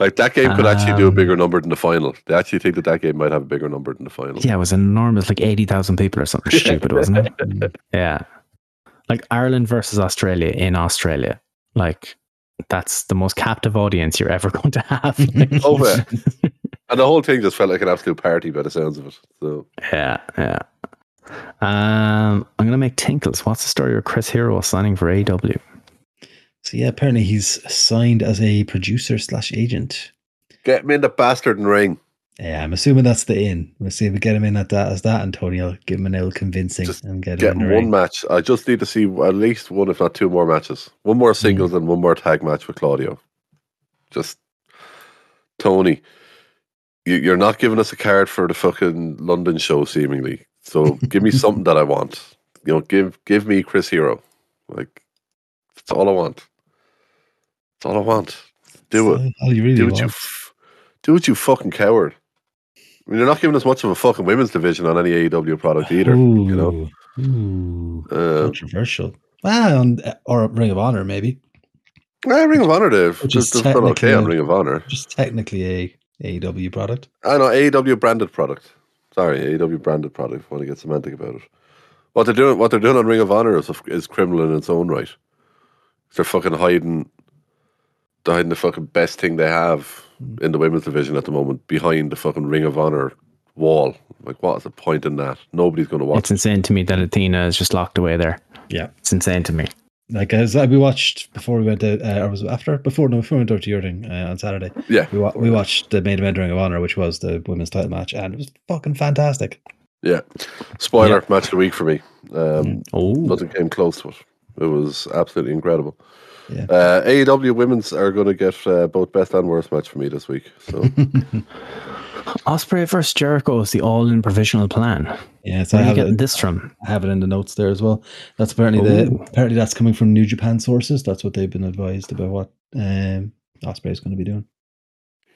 like that game could actually do a Um, bigger number than the final. They actually think that that game might have a bigger number than the final. yeah, it was enormous, like eighty thousand people or something stupid, wasn't it? Yeah, like Ireland versus Australia in Australia. Like that's the most captive audience you're ever going to have. Like, Oh, yeah. And the whole thing just felt like an absolute party by the sounds of it. So yeah, yeah. Um, I'm gonna make tinkles. What's the story of Chris Hero signing for AEW? So yeah, apparently he's signed as a producer slash agent. get him in the bastard and ring. Yeah, I'm assuming that's the in. We'll see if we get him in at that as that, Antonio. Give him an ill convincing Just and get, Get him in him one ring. match. I just need to see at least one, if not two more matches. One more singles Mm. and one more tag match with Claudio. Just Tony, you, you're not giving us a card for the fucking London show, seemingly. So give me something that I want. You know, give give me Chris Hero. Like that's all I want. That's all I want. Do it. All you really Do what you f- do what you fucking coward. I mean, you're not giving us much of a fucking women's division on any AEW product either. You know, Ooh, ooh, uh, controversial. Well, on, or Ring of Honor maybe. yeah, Ring of Honor, Dave. Which They've, is they've done okay on Ring of Honor. Just technically a AEW product. Ah, I know AEW branded product. Sorry, AEW branded product. If I want to get semantic about it. What they're doing, what they're doing on Ring of Honor is, is criminal in its own right. They're fucking hiding, they're hiding the fucking best thing they have hmm. in the women's division at the moment behind the fucking Ring of Honor wall. Like, what is the point in that? Nobody's going to watch. It's insane to me that Athena is just locked away there. Yeah. It's insane to me. Like as we watched before we went to, uh, or was it after? Before no, before we went over to your thing uh, on Saturday. Yeah, We, wa- we watched the main event Ring of Honor, which was the women's title match, and it was fucking fantastic. yeah. Spoiler match of the week for me. Um, Oh, Nothing came close to it. It was absolutely incredible. Yeah. Uh, AEW women's are going to get uh, both best and worst match for me this week. So Ospreay versus Jericho is the all-in provisional plan. Yeah, so Where I are you have, getting it, this from? I have it in the notes there as well. That's apparently the apparently that's coming from New Japan sources. That's what they've been advised about what um, Ospreay is going to be doing.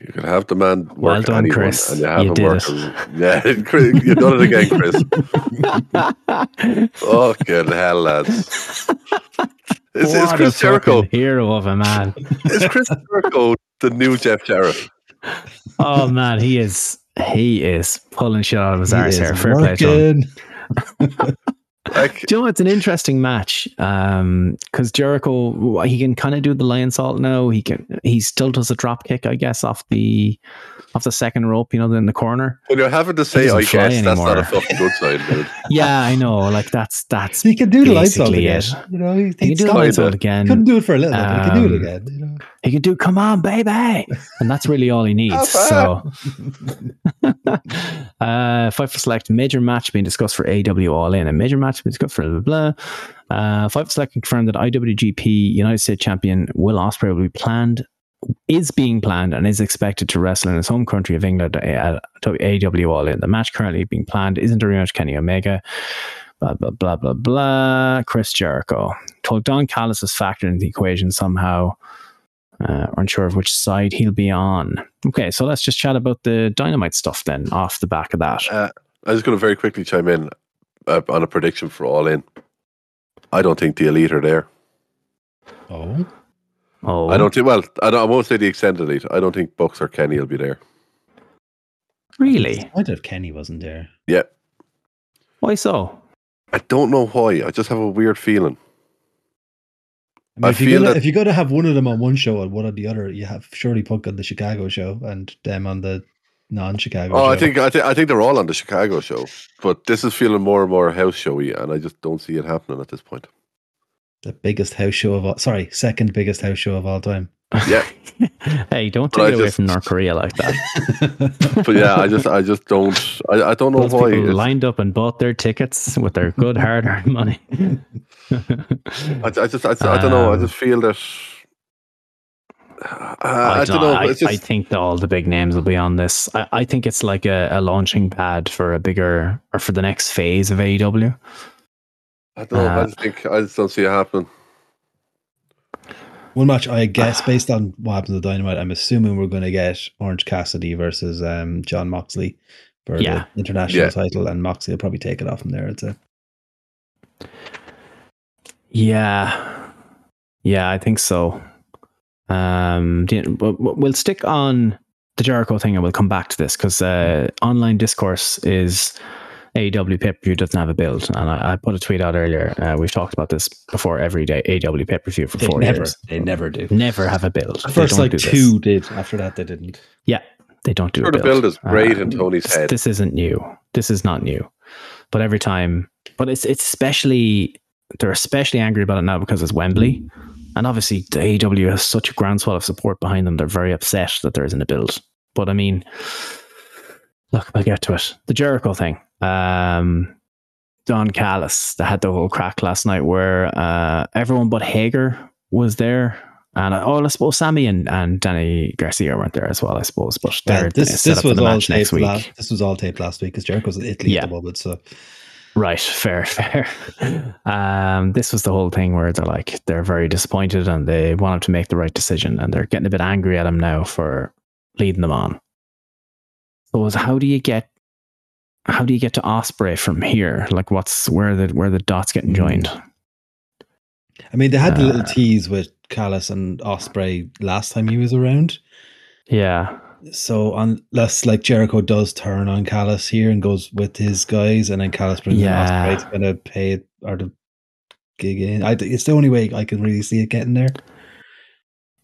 you can have the man work Well done, anyone, Chris. and you have You him did work. it. as- Yeah, Chris, you've done it again, Chris. Fucking hell, lads! Is, is What a Chris Jericho? hero of a man. Is Chris Jericho the new Jeff Jarrett? Oh man, he is he is pulling shit out of his He arse here. Fair play to him. working. Like, Do you know it's an interesting match? Um, because Jericho he can kind of do the Lionsault now. He can he still does a drop kick, I guess, off the off the second rope, you know, in the corner. when you're having to say, I fly guess that's not a fucking good sign, dude. Yeah, I know. Like that's that's He can do the lights out Basically again. it. You know, he, he can he do the lights out again. couldn't do it for a little bit. but He can do it Um, again. You know, He can do come on, baby. And that's really all he needs. so uh Fightful Select major match being discussed for AEW All In. A major match being discussed for blah blah blah. Uh Fightful Select confirmed that IWGP United States Champion Will Ospreay will be planned is being planned and is expected to wrestle in his home country of England at AEW All In. The match currently being planned isn't a rematch Kenny Omega. Blah blah blah blah blah. Chris Jericho told Don Callis is factored into the equation somehow. Uh, unsure of which side he'll be on. Okay, so let's just chat about the dynamite stuff then, off the back of that. Uh, I was going to very quickly chime in uh, on a prediction for All In. I don't think the elite are there. Oh, oh, I don't think. Well, I, don't, I won't say the extended elite. I don't think Bucks or Kenny will be there. really. I if Kenny wasn't there. Yeah, Why so? I don't know why. I just have a weird feeling. I mean, I if, you feel gotta, that- if you got to have one of them on one show and one on the other, you have Shirley Punk on the Chicago show and them on the non-Chicago. Oh, show. I think I think I think they're all on the Chicago show, but this is feeling more and more house showy, and I just don't see it happening at this point. The biggest house show of all. Sorry, second biggest house show of all time. Yeah, hey, don't But take I it away just- from North Korea like that. but yeah, I just I just don't I, I don't know Those why. people lined up and bought their tickets with their good hard-earned money. I, I just I, I don't know. I Um, just feel that. Uh, I, don't know. I, it's just, I think that all the big names will be on this. I, I think it's like a, a launching pad for a bigger or for the next phase of AEW. I don't know. I uh, just think I just don't see it happening. One match, I guess, based on what happened to Dynamite, I'm assuming we're going to get Orange Cassidy versus um, Jon Moxley for Yeah. the international Yeah. title, and Moxley will probably take it off from there. I'd say. Yeah, yeah, I think so. Um, the- w- w- we'll stick on the Jericho thing, and we'll come back to this because uh, online discourse is AEW pay per view doesn't have a build, and I, I put a tweet out earlier. Uh, we've talked about this before. Every day AEW pay per view for They four never, years, they never do. never have a build. The first like two did. After that, they didn't. Yeah, they don't do Sure, a the build. build is great in Um, Tony's this, head. This isn't new. This is not new. But every time, but it's it's especially they're especially angry about it now because it's Wembley, and obviously the AEW has such a groundswell of support behind them. They're very upset that there isn't a build. But I mean, look, I'll get to it. The Jericho thing. Um, Don Callis, they had the whole crack last night where uh, everyone but Hager was there. And I, oh, I suppose Sammy and, and Danny Garcia weren't there as well, I suppose. But Well, this this was all taped. week. Last, this was all taped last week because Jericho's in Italy Yeah. at the moment. So Right, fair, fair. Um, this was the whole thing where they're like they're very disappointed and they want him to make the right decision, and they're getting a bit angry at him now for leading them on. So, how do you get how do you get to Ospreay from here? Like, what's where the where the dots getting joined? I mean, they had the little Uh, tease with Callis and Ospreay last time he was around. Yeah, So unless like Jericho does turn on Callis here and goes with his guys, and then Callis brings Yeah. in Ospreay to kind of pay it or to gig in. I, it's the only way I can really see it getting there.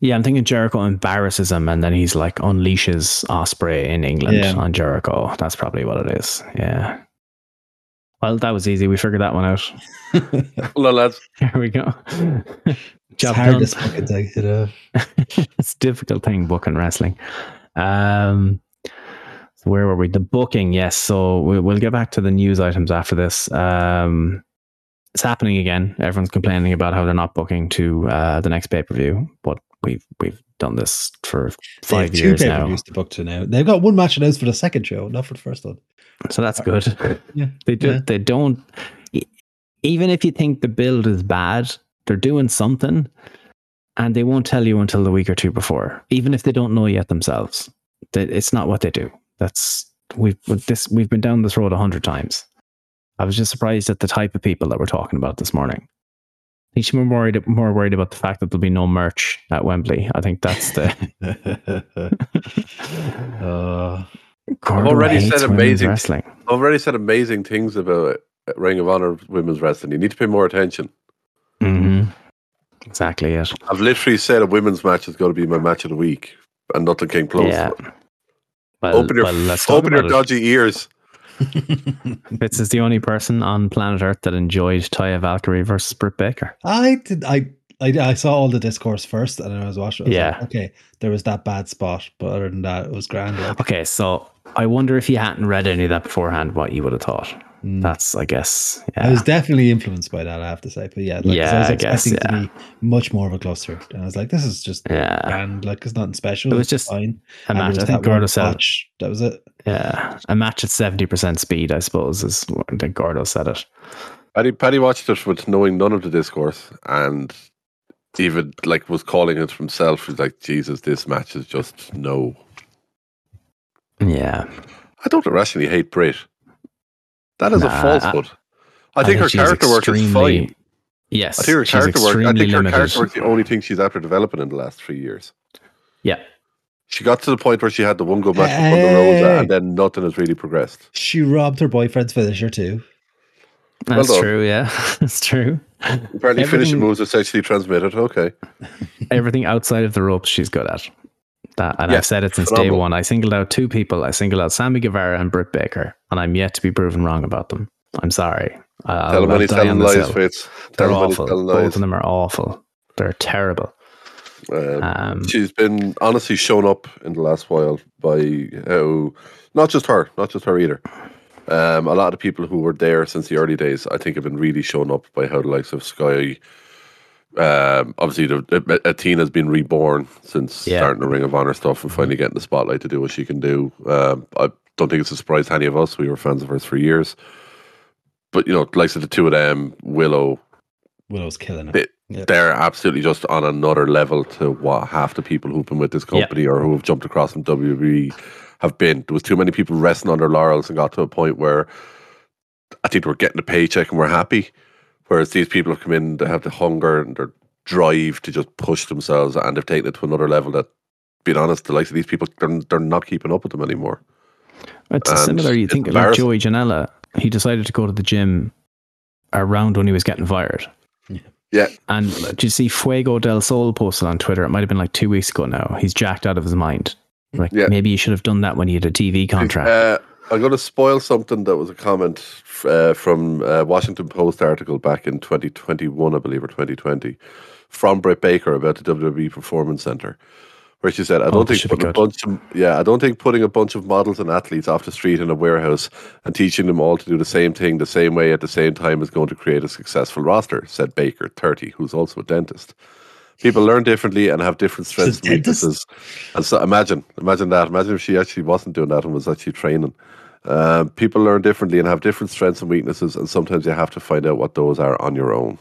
Yeah. I'm thinking Jericho embarrasses him, and then he's like unleashes Ospreay in England Yeah. on Jericho. That's probably what it is. Yeah. Well, that was easy. We figured that one out. Hold on, lads. There we go. It's Job hard done. as fucking thing, you it's a difficult thing booking wrestling. Um, so where were we? The booking, yes. So we, we'll get back to the news items after this. Um, it's happening again. Everyone's complaining about how they're not booking to uh, the next pay per view, but we've we've done this for five years now, to book to now. They've got one match announced for the second show, not for the first one. so that's good. Yeah, They do. yeah. They don't. Even if you think the build is bad, they're doing something, and they won't tell you until the week or two before. Even if they don't know yet themselves, That it's not what they do. That's we've this. We've been down this road a hundred times. I was just surprised at the type of people that we're talking about this morning. I think she's more worried, more worried about the fact that there'll be no merch at Wembley. I think that's the. uh, Gordon already said amazing. wrestling. I've already said amazing things about Ring of Honor women's wrestling. You need to pay more attention. hmm Exactly it. I've literally said a women's match is going to be my match of the week, and nothing came close. Yeah. Well, open your well, open your about it. dodgy ears. Fitz is the only person on planet Earth that enjoyed Taya Valkyrie versus Britt Baker. I did. I, I I saw all the discourse first, and I was watching. I was Yeah. like, okay, there was that bad spot, but other than that, it was grand. Like, Okay, so I wonder if you hadn't read any of that beforehand, what you would have thought. Mm. That's, I guess, I was definitely influenced by that, I have to say. But yeah, like, 'cause Yeah, I was I guess, expecting yeah. to be much more of a cluster. And I was like, this is just yeah. grand, like it's nothing special. It was just fine. A And match. was I that think one Gordo said, botch. That was it. yeah, a match at 70% speed, I suppose, is what I think Gordo said it. Paddy, Paddy watched it with knowing none of the discourse and even like was calling it himself. He's like, Jesus, this match is just no. Yeah. I don't irrationally hate Brit. That is Nah, a falsehood. I, think, her character work is fine. Yes. I think her she's character work. I extremely think her limited. character work's the only thing she's after developing in the last three years. Yeah. She got to the point where she had the one good match with Thunder Rosa, Hey. and then nothing has really progressed. She robbed her boyfriend's finisher too. That's done. true, yeah. That's true. Apparently, finishing moves are sexually transmitted. Okay, Everything outside of the ropes, she's good at. That, and Yeah, I've said it since day one. I singled out two people. I singled out Sammy Guevara and Britt Baker, and I'm yet to be proven wrong about them. I'm sorry. I'll, tell him I'll when he's die on telling lies. Fitz. They're Tell him when he's awful. Both lies. of them are awful. They're terrible. Um, Um, she's been honestly shown up in the last while by how not just her, not just her either. Um, a lot of people who were there since the early days, I think, have been really shown up by how the likes of Sky. Um, obviously, the, Athena's been reborn since Yeah. starting the Ring of Honor stuff and finally getting the spotlight to do what she can do. Um, I don't think it's a surprise to any of us. We were fans of hers for years. But you know, likes of the two of them, Willow, Willow's killing it. Bit- Yeah. they're absolutely just on another level to what half the people who've been with this company or who have jumped across from WWE have been. There was too many people resting on their laurels and got to a point where I think we're getting a paycheck and we're happy. Whereas these people have come in, they have the hunger and their drive to just push themselves and they've taken it to another level that, being honest, the likes of these people, they're, they're not keeping up with them anymore. It's And similar. You think like. Joey Janela, he decided to go to the gym around when he was getting fired. Yeah. And did you see Fuego del Sol posted on Twitter? It might have been like two weeks ago now. He's jacked out of his mind. Like Yeah. maybe you should have done that when you had a TV contract. Uh, I'm going to spoil something that was a comment uh, from a Washington Post article back in 2021, I believe, or 2020, from Britt Baker about the WWE Performance Center, where she said, "I Oh, don't this think putting a bunch of yeah, I don't think putting a bunch of models and athletes off the street in a warehouse and teaching them all to do the same thing the same way at the same time is going to create a successful roster," said Baker, 30, who's also a dentist. People learn differently and have different strengths and weaknesses. And so imagine, imagine that. Imagine if she actually wasn't doing that and was actually training. Um, people learn differently and have different strengths and weaknesses, and sometimes you have to find out what those are on your own.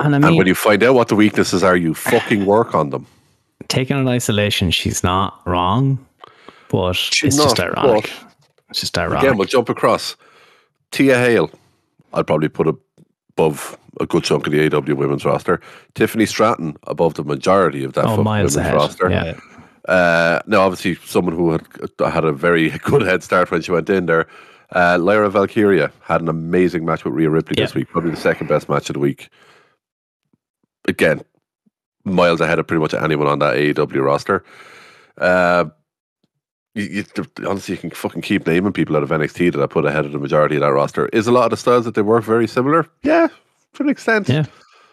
and I and when you find out what the weaknesses are, you fucking work on them. taken in isolation, she's not wrong, but She's it's just not, ironic. It's just ironic. Again, we'll jump across. Thea Hail, I'd probably put above a good chunk of the AEW women's roster. Tiffany Stratton above the majority of that oh, women's ahead. roster. Yeah. Uh, now, obviously, someone who had had a very good head start when she went in there. Uh, Lyra Valkyria had an amazing match with Rhea Ripley this week, probably the second best match of the week. Again, miles ahead of pretty much anyone on that AEW roster. Uh, you, you, honestly, you can fucking keep naming people out of NXT that I put ahead of the majority of that roster. Is a lot of the styles that they work very similar? Yeah, to an extent. Yeah.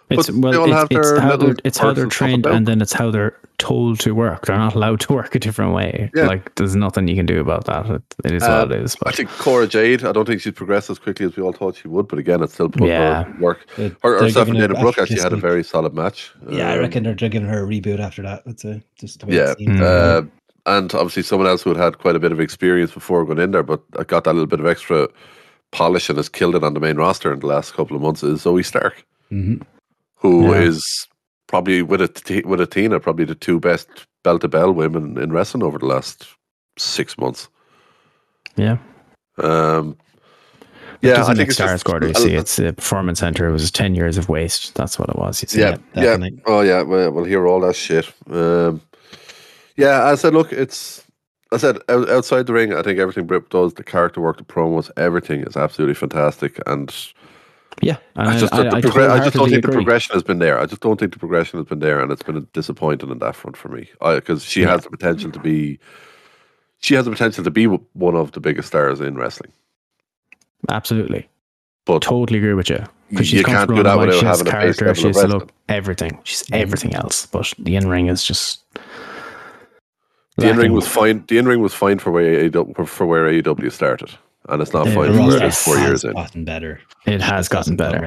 It's But well, all it's, it's how they're it's how they're quirks and stuff trained, and then it's how they're told to work. They're not allowed to work a different way. Yeah. Like there's nothing you can do about that. It, it is Uh, what it is. I think Cora Jade, I don't think she's progressed as quickly as we all thought she would, but again, it's still putting Yeah. her work. They're- Her, they're herself and giving Dana Brooke actually had a very solid match. Yeah, I Um, reckon they're giving her a reboot after that. That's a, just the way Yeah, it seems. Mm. uh, and obviously someone else who had had quite a bit of experience before going in there, but I got that little bit of extra polish and has killed it on the main roster in the last couple of months is Zoey Stark, Mhm. Who Yeah. is probably with a with Athena probably the two best bell to bell women in wrestling over the last six months. yeah, Um, yeah, I think stars just. You see, it's a performance center. It was ten years of waste. That's what it was. You see. yeah, Yeah, yeah. Oh yeah, well, we'll hear all that shit. Um, yeah, I said, look, it's. I said outside the ring, I think everything Britt does, the character work, the promos, everything is absolutely fantastic. And yeah. And I just, I, the I, progre- I just don't wholeheartedly think the progression has been there. I just don't think the progression has been there, and it's been disappointing in that front for me. Because she Yeah. has the potential to be, she has the potential to be one of the biggest stars in wrestling. Absolutely. But Totally agree with you. Because she's you can't do that on without she having a base character. level She's a look everything. She's everything else. But the in ring is just The in ring was fine. The in ring was fine for where AEW, for where AEW started, and it's not Yeah, fine it for was- it is four has years in. gotten better. It has Just gotten hasn't better.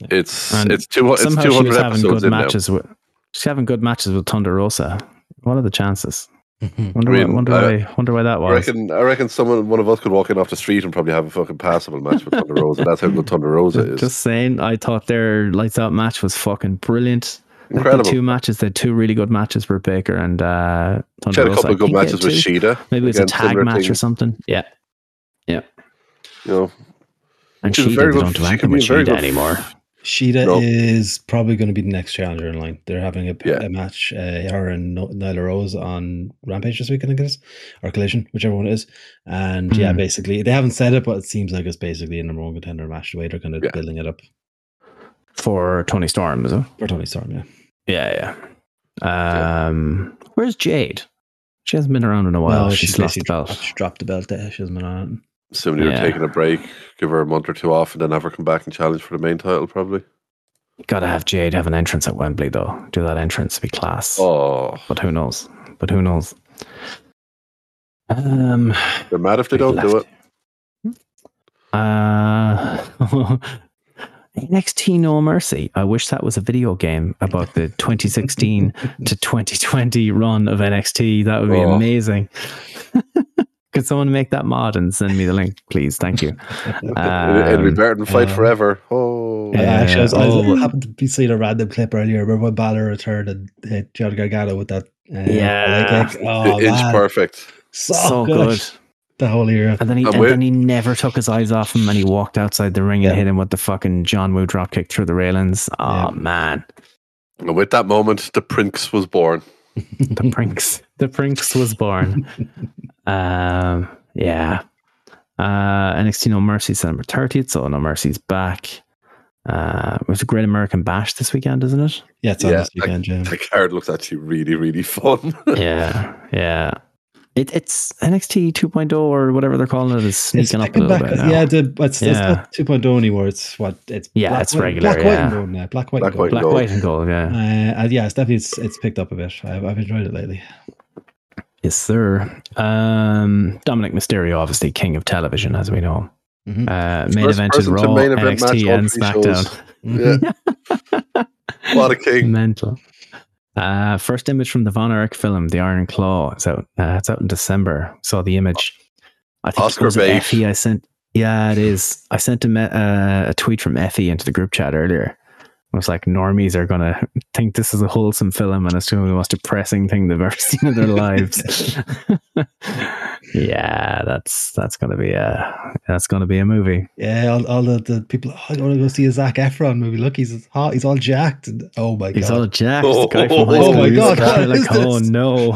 Yeah. It's And it's two it's Somehow two she was having episodes good in now. matches with. She's having good matches with Thunder Rosa. What are the chances? Mhm. Wonder, I mean, why, wonder, uh, why, wonder why that I was. reckon I reckon someone one of us could walk in off the street and probably have a fucking passable match with Thunder Rosa. That's how good Thunder Rosa is. Just saying, I thought their lights out match was fucking brilliant. Like, the Incredible. two matches, they had two really good matches for Baker and uh, Thunder She had a couple I of good matches with. Shida. Maybe it was a tag similar match or thing. something. Yeah. You know, And She's a Shida, very they good- don't do she anything can with a very Shida anymore. Shida No. is probably going to be the next challenger in line. They're having a, Yeah. a match, uh, her and Nyla Rose on Rampage this week, I think it is, or Collision, whichever one it is. And yeah, Hmm. basically, they haven't said it, but it seems like it's basically a number one contender match. The way they're kind of Yeah. building it up For Toni Storm, is it? for Toni Storm. Yeah, Yeah, yeah. Um, where's Jade? She hasn't been around in a while. Well, she's, lost the belt. dropped, dropped the belt there. She hasn't been on. Assuming you're taking a break, give her a month or two off, and then have her come back and challenge for the main title, probably. Gotta have Jade have an entrance at Wembley though. Do that entrance be class. Oh, But who knows? But who knows? Um, they're mad if they don't do it. Uh, NXT No Mercy. I wish that was a video game about the 2016 to 2020 run of NXT. That would be Oh. amazing. Could someone make that mod and send me the link, please? Thank you. It'd be Um, better than fight uh, forever. Oh, I actually, I, was, I was- oh. happened to be seeing a random clip earlier. Remember when Balor returned and hit John Gargano with that? Uh, Yeah. leg kick? Oh, inch man. perfect. So, so good. good. The whole era. And then he And and then he never took his eyes off him, and he walked outside the ring and hit him with the fucking John Woo drop kick through the railings. Oh Yeah. man, And with that moment, the Prince was born. the Prince, the Prince was born. um, yeah. Uh, NXT No Mercy September 30th, so No Mercy's back. Uh, it was a Great American Bash this weekend, isn't it? Yeah, it's on Yeah, this weekend. Yeah. The card looks actually really, really fun. yeah, yeah. It, it's NXT 2.0 or whatever they're calling it is It's sneaking up a picking little back. bit now. Yeah, the, it's, it's Yeah. not 2.0 anymore. It's what? It's Yeah, it's white- regular, Black, white, and gold now. Black, white, Black, and gold. white, Black, gold. white, and gold. Yeah. Uh, yeah, it's definitely it's, it's picked up a bit. I've, I've enjoyed it lately. Yes, sir. Um, Dominik Mysterio, obviously king of television, as we know. Mhm. Uh, main First event in person Raw, main event NXT, and SmackDown. Yeah. what a king. Mental. Uh, first image from the Von Erich film, The Iron Claw. It's out. Uh, it's out in December. Saw the image. I think Oscar it. Effie. I sent. Yeah, it is. I sent a, me- uh, a tweet from Effie into the group chat earlier. I was like, normies are gonna think this is a wholesome film, and it's going to be the most depressing thing they've ever seen in their lives. yeah, that's that's gonna be a that's gonna be a movie. Yeah, all, all the, the people. Oh, I want to go see a Zac Efron movie. Look, he's hot. He's all jacked. And, oh my god, He's all jacked. the guy from high Oh my He's God, probably like, is oh no.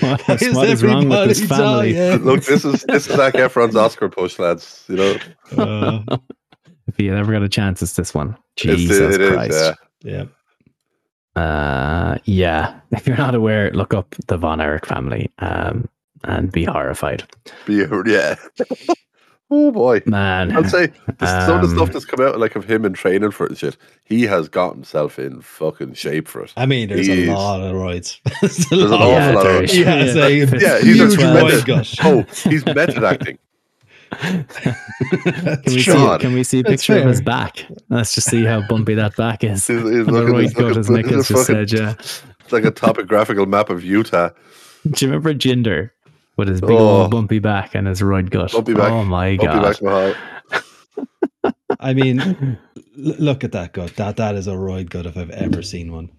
what Why is, is what is wrong with this everybody family? dying? Look, this is this is Zac Efron's Oscar push, lads. You know, Uh, If you ever got a chance, it's this one. It's- Jesus it is, Christ. yeah. yeah, Uh, yeah. If you're not aware, look up the Von Erich family um, and be horrified. Be, yeah. oh boy. Man. I'd say the, some of the Um, stuff that's come out, like of him in training for it and shit, he has got himself in fucking shape for it. I mean, there's He's- a lot of roids. there's a There's an awful yeah, lot of there it. is. Yeah, Yeah, he's a tremendous. Oh, he's method acting. Can we, see, can we see a picture of his back? Let's just see how bumpy that back is. He's, he's the looking, right he's gut, looking, as Nick has just fucking- said, yeah. It's like a topographical map of Utah. Do you remember Jinder with his big Oh. old bumpy back and his roid gut? Bumpy back. Oh my Bumpy god! back Mahal. I mean, l- look at that gut. That that is a roid gut if I've ever seen one.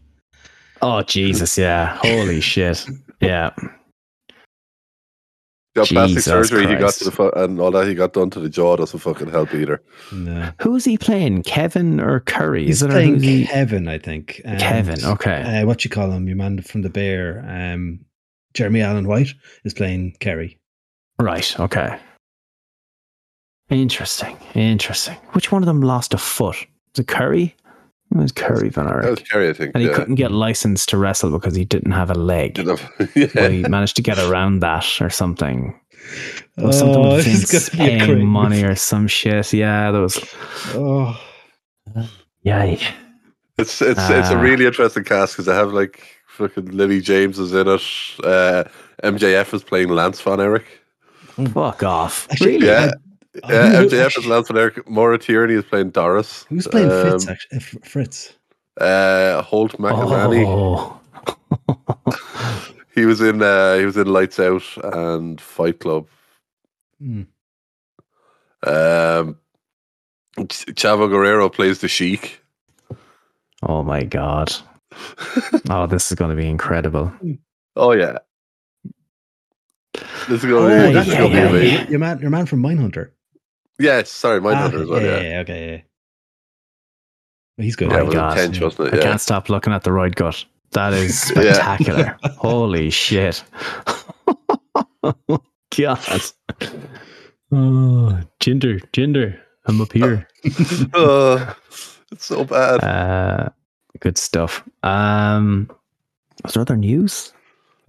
Oh Jesus! Yeah, holy shit! Yeah, Got plastic Jesus surgery, he got Christ. to the fu- and all that he got done to the jaw doesn't fucking help either. No. who's he playing? Kevin or Kerry? He's Is it or playing he? Kevin, I think. And, Kevin. Okay. Uh, what you call him? Your man from the Bear. Um, Jeremy Allen White is playing Kerry. Right. Okay. Interesting. Interesting. Which one of them lost a foot? Was it Kerry? It was Kerry Van That was Erich. Kerry, I think. And he yeah. couldn't get licensed to wrestle because he didn't have a leg. Didn't have- yeah. But he managed to get around that or something. There was something Oh, with Vince gonna be paying money or some shit. Yeah, there was. Oh, Yeah. It's it's it's a Ah. really interesting cast because they have like Fucking Lily James is in it. Uh, MJF is playing Lance Von Erich. Fuck off. Actually, really? Yeah. Yeah, MJF is Lance Von Erich. Maura Tierney is playing Doris. Who's playing Um, Fritz? Actually, uh, Fritz. Uh, Holt McCallany. Oh. He was in. Uh, he was in Lights Out and Fight Club. Hmm. Um, Ch- Chavo Guerrero plays the Sheik. oh my god. Oh, this is going to be incredible. Oh yeah. This is Oh, gonna be. yeah, yeah, yeah. Your man, your man from Mindhunter. Yes, sorry, Mindhunter Ah, as well. yeah, Yeah, yeah, okay, yeah. He's good. yeah, my God. intense, wasn't I it? Yeah. can't stop looking at the right gut. That is spectacular. Holy shit. God. Oh, Jinder, Jinder, I'm up here. oh, it's so bad. Uh, good stuff. Um, was there other news?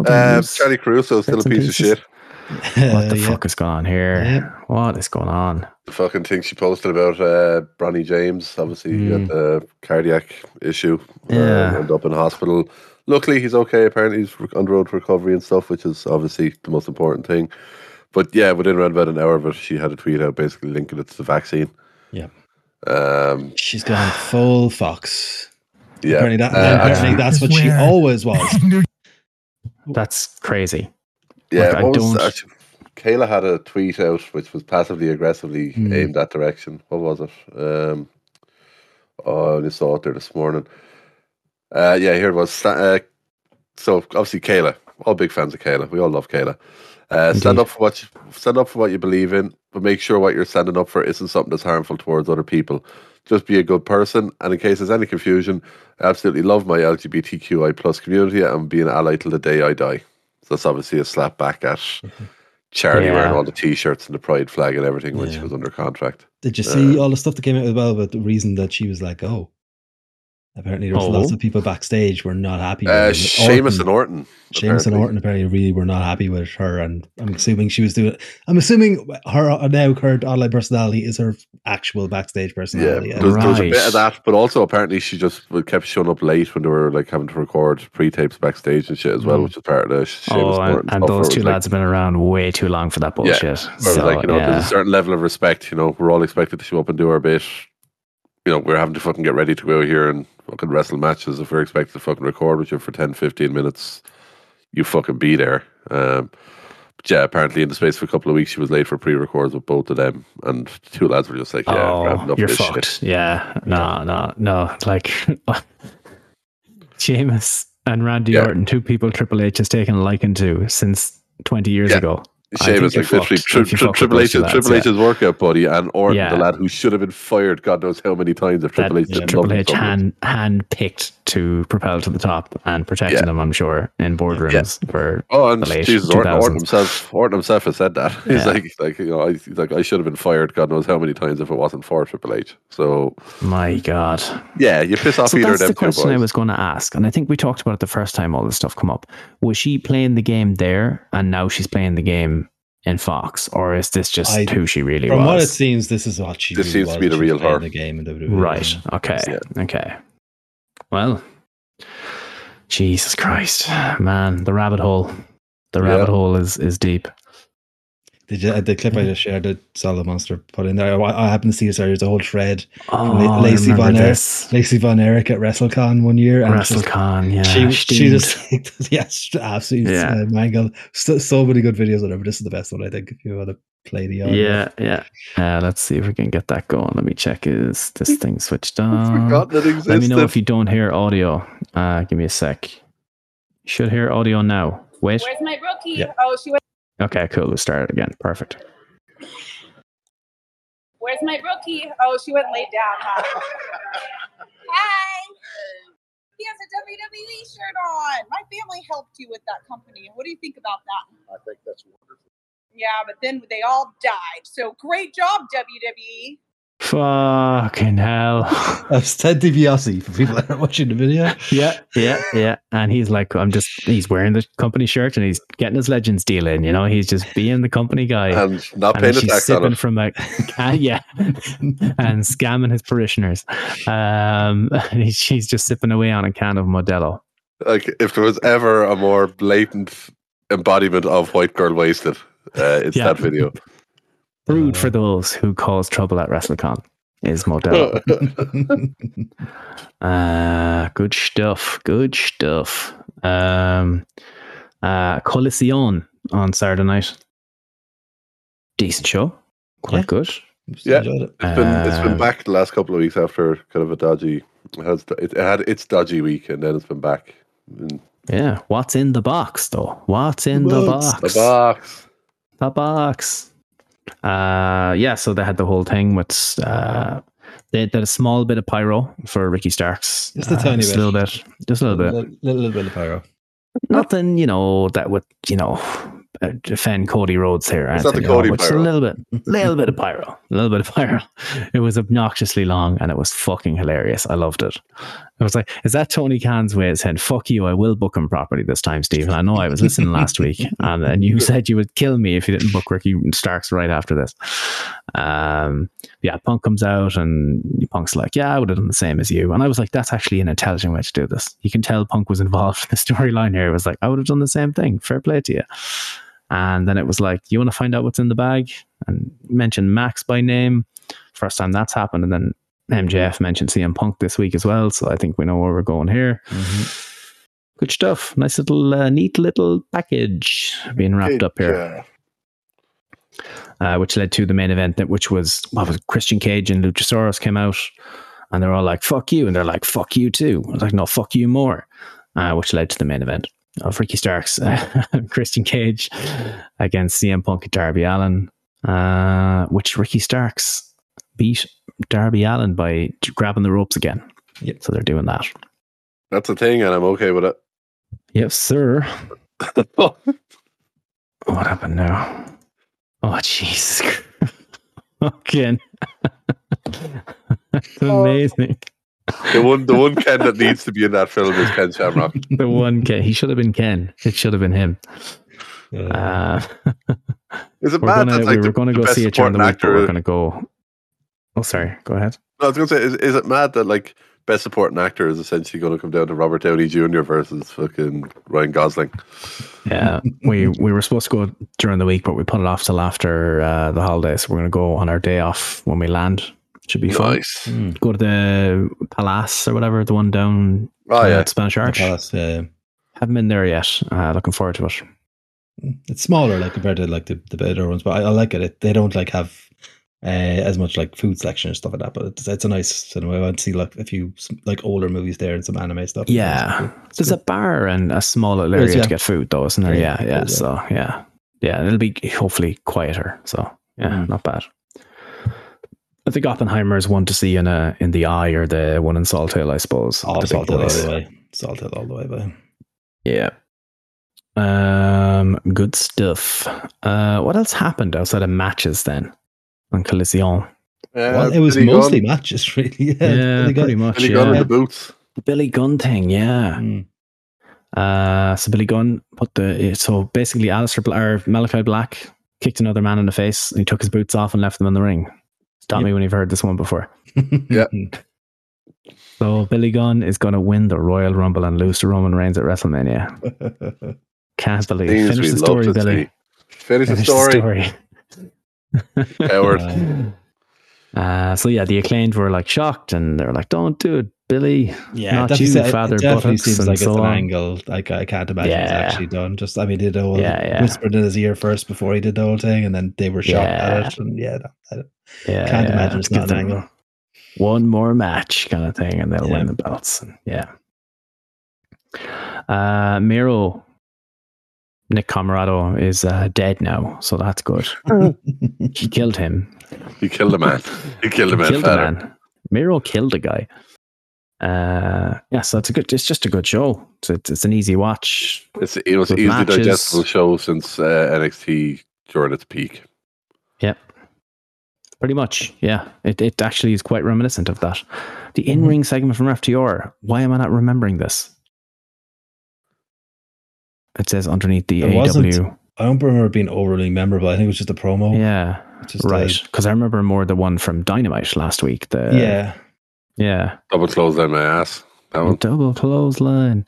Other Um, news? Charlie Caruso is still a Bits and piece of shit. What the yeah. fuck is going on here? Yeah. What is going on? The fucking thing she posted about uh, Bronny James. Obviously, he Mm. got the cardiac issue. uh, ended up in hospital. Luckily, he's okay. Apparently, he's re- on the road to recovery and stuff, which is obviously the most important thing. But yeah, within around about an hour of it, she had a tweet out basically linking it to the vaccine. Yeah. Um, She's gone full fox. yeah. Apparently, that, Uh, apparently that's what she always was. That's crazy. Yeah, Like, I was don't- actually, Kayla had a tweet out which was passively aggressively Hmm. aimed that direction. What was it? Um, oh, I only saw it there this morning. Uh, yeah, here it was. Uh, so obviously, Kayla. All big fans of Kayla. We all love Kayla. Uh, stand up for what you, stand up for what you believe in, but make sure what you're standing up for isn't something that's harmful towards other people. Just be a good person. And in case there's any confusion, I absolutely love my LGBTQI plus community and be an ally till the day I die. So that's obviously a slap back at Charlie Yeah. wearing all the t-shirts and the pride flag and everything when she was under contract. Did you see Uh, all the stuff that came out as well about the reason that she was like, oh? Apparently, there was Oh. lots of people backstage were not happy. Uh, with it. Sheamus and Orton- Orton. Sheamus and. Orton apparently really were not happy with her, and I'm assuming she was doing. I'm assuming her uh, now current online personality is her actual backstage Yeah, personality. there, was- there was a bit of that, but also apparently she just kept showing up late when they were like having to record pre-tapes backstage and shit as well, Mm. which is part of the Sheamus oh, and and, Orton and those two was like- lads have been around way too long for that bullshit. Where it was So, like, you know, yeah. there's a certain level of respect. You know, we're all expected to show up and do our bit. You know, we're having to fucking get ready to go here and fucking wrestle matches. If we're expected to fucking record with you for 10, 15 minutes, you fucking be there. Um, but yeah, apparently in the space of a couple of weeks, she was late for pre-records with both of them, and the two lads were just like, "Yeah, oh, you're fucked. shit." Yeah, no, no, no. Like Sheamus and Randy Yeah. Orton, two people Triple H has taken a liking to since 20 years Yeah. ago. Sheamus, like literally, tri- tri- Triple H's lads, Triple yeah. H's workout buddy, and Orton, Yeah. the lad who should have been fired, God knows how many times if That Triple H didn't Triple H hand hand picked to propel to the top and protecting Yeah. them, I'm sure, in boardrooms for Oh, and Jesus, Orton, Orton himself, Orton himself has said that. He's Yeah. like, like you know, I, he's like, I should have been fired, God knows how many times if it wasn't for Triple H. So my God. yeah, you piss off So either of that's them the question I was going to ask, and I think we talked about it the first time all this stuff come up. Was she playing the game there, and now she's playing the game in Fox, or is this just I- who she really From what it seems, this is what she. This really seems to be the real playing her. The game in WWE. right. Okay. Yeah. Okay. Well, Jesus Christ, man, the rabbit hole. The Yeah. rabbit hole is is deep. Did you, uh, the clip I just shared that Solid Monster put in there? I, I happened to see it. Sorry, there's a whole thread. Oh, La- I Lacey remember Von Erich- this. Lacey Von Erich at WrestleCon one year, and it's just- WrestleCon, yeah. she she steamed. just yes, absolutely Yeah. uh, mangled. So, so many good videos on it, but this is the best one I think. If you want to play the audio. Yeah, yeah. Uh, let's see if we can get that going. Let me check. Is this thing switched on? forgotten it existed. Let me know if you don't hear audio. Uh, give me a sec. You should hear audio now. Wait. Where's my rookie? Yeah. Oh, she went. Okay, cool. Let's start it again. Perfect. Where's my rookie? Oh, she went laid down. Huh? Hi. He has a WWE shirt on. My family helped you with that company. What do you think about that? I think that's wonderful. Yeah, but then they all died. So great job, WWE. Fucking hell. That's Ted DiBiase for people that are watching the video. yeah, yeah, yeah. And he's like, I'm just, he's wearing the company shirt and he's getting his Legends deal in, you know? He's just being the company guy. and not and paying then the she's tax on sipping it. from a can, yeah, and scamming his parishioners. Um, and he, she's just sipping away on a can of Modelo. Like if there was ever a more blatant embodiment of white girl wasted, uh, it's Yeah. that video. Rude for those who cause trouble at WrestleCon is Modelo. Uh, good stuff. Good stuff. Um, uh, Collision on Saturday night. Decent show. Quite Yeah. good. Yeah. It. It's been it's been Um, back the last couple of weeks after kind of a dodgy. It, has, it, it had its dodgy week and then it's been back. And Yeah. What's in the box, though? What's in the What's box? the box. The box. Uh, yeah. So they had the whole thing with uh, they did a small bit of pyro for Ricky Starks. Just a Uh, tiny just bit. a little bit, just a little bit. Little, little, little bit of pyro. Nothing, you know, that would you know uh, defend Cody Rhodes here. It's not Anthony, the Cody pyro. A little bit, little bit of pyro, a little bit of pyro. It was obnoxiously long and it was fucking hilarious. I loved it. I was like, is that Tony Khan's way of saying, fuck you, I will book him properly this time, Stephen? I know I was listening last week and, and you said you would kill me if you didn't book Ricky Starks right after this. Um, yeah, Punk comes out and Punk's like, yeah, I would have done the same as you. And I was like, that's actually an intelligent way to do this. You can tell Punk was involved in the storyline here. It was like, I would have done the same thing. Fair play to you. And then it was like, you want to find out what's in the bag? And mention Max by name. First time that's happened. And then MJF mentioned CM Punk this week as well. So I think we know where we're going here. Good stuff. Nice little, uh, neat little package being wrapped up here uh, which led to the main event, that which was what was it, Christian Cage and Luchasaurus came out, and they're all like "fuck you," and they're like "fuck you too." I was like, "No, fuck you more," uh, which led to the main event of Ricky Starks, Christian Cage against CM Punk and Darby Allin, uh, which Ricky Starks beat Darby Allin by grabbing the ropes again. Yep. So they're doing that. That's a thing and I'm okay with it. Yes, sir. What happened now? Oh, Jesus. Fucking. That's amazing. The one the one Ken that needs to be in that film is Ken Shamrock. The one Ken. He should have been Ken. It should have been him. Uh, Uh, Is it we're mad gonna, that like we the, were going to the go best see it during the supporting week, but we're going to go. Oh, sorry. Go ahead. No, I was gonna say, is, is it mad that like best supporting actor is essentially going to come down to Robert Downey Jr. versus fucking Ryan Gosling? Yeah, we we were supposed to go during the week, but we put it off till after uh, the holidays. So we're going to go on our day off when we land. Should be fun. Mm, Go to the Palace or whatever, the one down Oh uh, yeah, at Spanish the Arch. Palace, yeah, Haven't been there yet. Uh, looking forward to it. it's smaller like compared to like the, the better ones, but I, I like it. it. They don't like have uh, as much like food selection and stuff like that. But it's, it's a nice cinema. I went to see like a few like older movies there and some anime stuff. Yeah, It's there's a bar and a small little area to yeah. get food, though, isn't there? Yeah, Yeah, yeah. yeah. So yeah, yeah, it'll be hopefully quieter. So yeah, Mm. not bad. I think Oppenheimer's one to see in a in the eye or the one in Salt Hill, I suppose. Oh, the Salt Hill all the way. Salt Hill all the way. But Yeah. Um, good stuff. Uh, what else happened outside of matches then on Collision? well, it was Billy mostly Gunn, matches, really. Yeah, Yeah, Billy Gunn. pretty much. Billy Gunn in Yeah. the boots. Billy Gunn thing, yeah. Mm. Uh, so Billy Gunn put the so basically Aleister Bla- or Malachi Black kicked another man in the face. And he took his boots off and left them in the ring. Stop Yep. me when you've heard this one before. Yeah. So Billy Gunn is going to win the Royal Rumble and lose to Roman Reigns at WrestleMania. Can't believe. Things Finish the story, Billy. see. Finish the Finish story. Coward. Uh, so yeah, the acclaimed were like shocked and they were like, "Don't do it, Billy." Yeah, Not definitely, you, it Father definitely Buttocks seems and like it's so an on. angle. Like I can't imagine it's actually done. Just I mean, he did the whole Yeah, yeah. whispered in his ear first before he did the whole thing, and then they were shocked Yeah. at it. And yeah, I don't- Yeah, Can't yeah, imagine it's not an angle. One more match kind of thing, and they'll Yeah. win the belts. And, yeah. Uh, Miro, Nick Comoroto is uh, dead now, so that's good. he killed him. He killed a man. He killed a man. killed a man. Miro killed a guy. Uh, yeah, so it's a good. It's just a good show. It's it's, it's an easy watch. It's it was With easily matches. digestible show since uh, NXT during its peak. Yep. Pretty much, yeah. It it actually is quite reminiscent of that. The in ring segment from FTR. Why am I not remembering this? It says underneath the It wasn't. AEW. I don't remember it being overly memorable. I think it was just a promo. Yeah, Just uh, right. Because I remember more the one from Dynamite last week. The yeah. yeah, Double close down my ass. That one. double clothesline.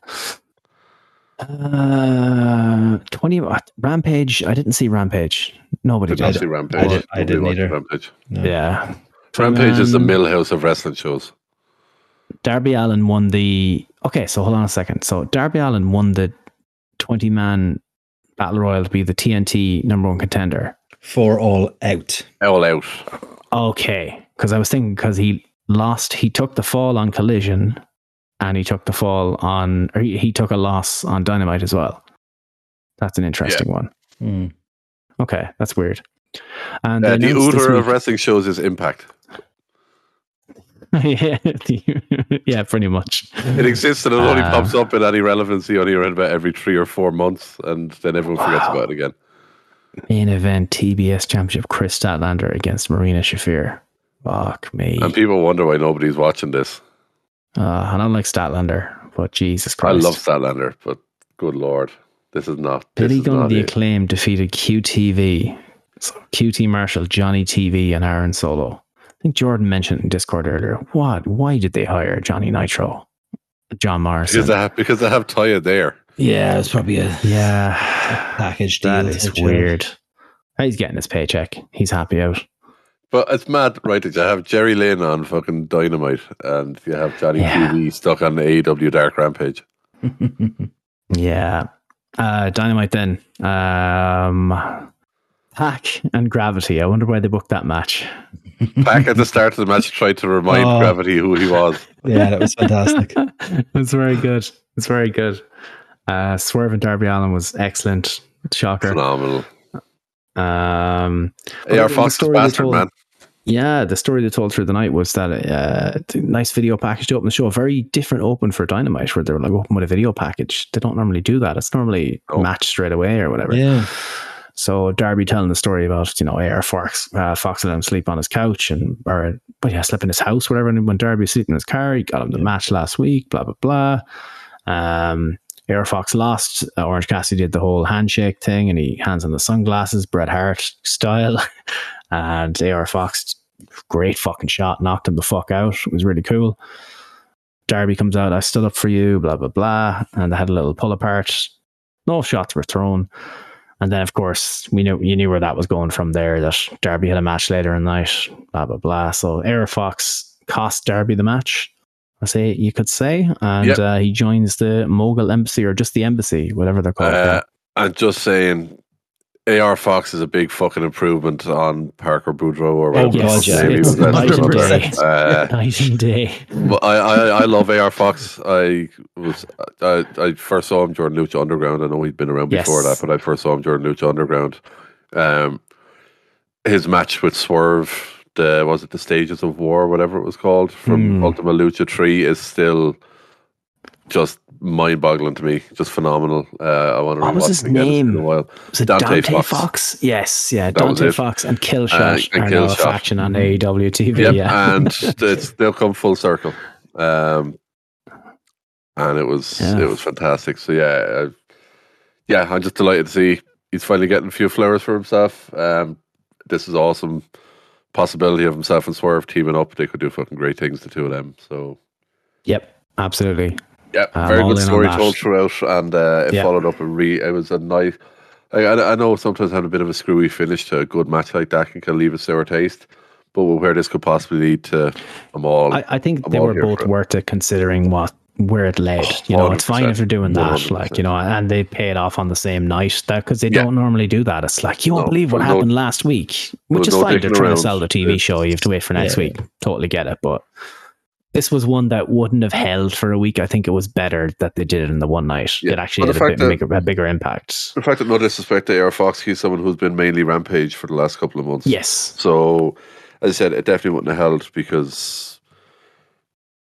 Uh, 20 what? Rampage. I didn't see Rampage. Nobody Did not did. see Rampage. I did, I didn't either. Rampage. No. Yeah. Rampage is the Um, millhouse of wrestling shows. Darby Allin won the. Okay, so hold on a second. So Darby Allin won the 20 man battle royal to be the TNT number one contender. For all out. All out. Okay, because I was thinking because he lost, he took the fall on Collision, and he took the fall on, or he, he took a loss on Dynamite as well. That's an interesting one. Hmm. Okay, that's weird. And Uh, the announced of wrestling shows is Impact. yeah, yeah, pretty much. It exists and it only Uh, pops up in any relevancy only around about every three or four months, and then everyone forgets about it again. Main event TBS Championship Kris Statlander against Marina Shafir. Fuck me. And people wonder why nobody's watching this. Uh, I don't like Statlander, but Jesus Christ. I love Statlander, but good lord, this is not. Billy Gunn, the it. acclaim, defeated QTV. So QT Marshall, Johnny TV, and Aaron Solo. I think Jordan mentioned in Discord earlier. What? Why did they hire Johnny Nitro? John Morrison. because they have because they have Taya there. Yeah, it's probably a yeah. package deal. That is weird. He's getting his paycheck. He's happy out. But it's mad, right? That you have Jerry Lynn on fucking Dynamite, and you have Johnny Yeah. TV stuck on the AEW Dark Rampage. Yeah. Uh, Dynamite then. Um, PAC and Gravity. I wonder why they booked that match. PAC at the start of the match tried to remind Oh. Gravity who he was. yeah, that was fantastic. it's very good. It's very good. Uh, Swerve and Darby Allin was excellent. Shocker. Phenomenal. Um, AR Fox is story bastard, told- man. yeah, the story they told through the night was that uh, a nice video package to open the show. A Very different open for Dynamite, where they're like open with a video package. They don't normally do that. It's normally No. match straight away or whatever. yeah. So Darby telling the story about you know AR Fox uh, Fox let him sleep on his couch and or but yeah slept in his house whatever. And when Darby was sleeping in his car, he got him the match last week. Blah blah blah. Um, AR Fox lost. Uh, Orange Cassidy did the whole handshake thing, and he hands on the sunglasses, Bret Hart style. and AR Fox, great fucking shot, knocked him the fuck out. It was really cool. Darby comes out, I stood up for you, blah blah blah, and they had a little pull apart. No shots were thrown. And then, of course, we knew you knew where that was going from there. That Darby had a match later in the night, blah blah blah. So AR Fox cost Darby the match. I say you could say, and Yep. uh, he joins the Mogul Embassy or just the embassy, whatever they're called. Uh, and just saying, AR Fox is a big fucking improvement on Parker Boudreaux or whatever. the God, fuck yeah. name It's night and day. Uh, Night and day. But I, I, I love AR Fox. I was I, I first saw him during Lucha Underground. I know he'd been around before that, but I first saw him during Lucha Underground. Um, his match with Swerve, the was it the Stages of War, whatever it was called, from Hmm. Ultima Lucha Three, is still just mind-boggling to me. Just phenomenal. Uh, I want to What was his. Name? a while. Was it Dante Dante, Fox. Fox? Yes, yeah, That Dante. Fox and Killshot and are now a Killshot. faction on AEW TV. Yep, Yeah, and it's they'll come full circle. Um, and it was Yeah. it was fantastic. So yeah, I, yeah, I'm just delighted to see he's finally getting a few flowers for himself. Um, this is awesome possibility of himself and Swerve teaming up. They could do fucking great things, the two of them. So yep, absolutely. yeah, very good story told throughout, and uh, it Yeah. followed up a re. It was a nice. I, I I know sometimes having a bit of a screwy finish to a good match like that can, can leave a sour taste, but where this could possibly lead to, I'm all. I, I think I'm they were both worth it considering what where it led. Oh, you know, it's fine if they're doing that, 100%. like you know, and they pay it off on the same night. That because they Yeah. don't normally do that. It's like you won't No, believe what no- happened last week, which is no fine. They're trying around. to sell the TV It's- show. You have to wait for next Yeah. week. Totally get it, but. This was one that wouldn't have held for a week. I think it was better that they did it in the one night. Yeah. It actually had the a, bit, that- bigger, a bigger impact. In fact, no disrespect to AR Fox, he's someone who's been mainly Rampage for the last couple of months. Yes. So, as I said, it definitely wouldn't have held because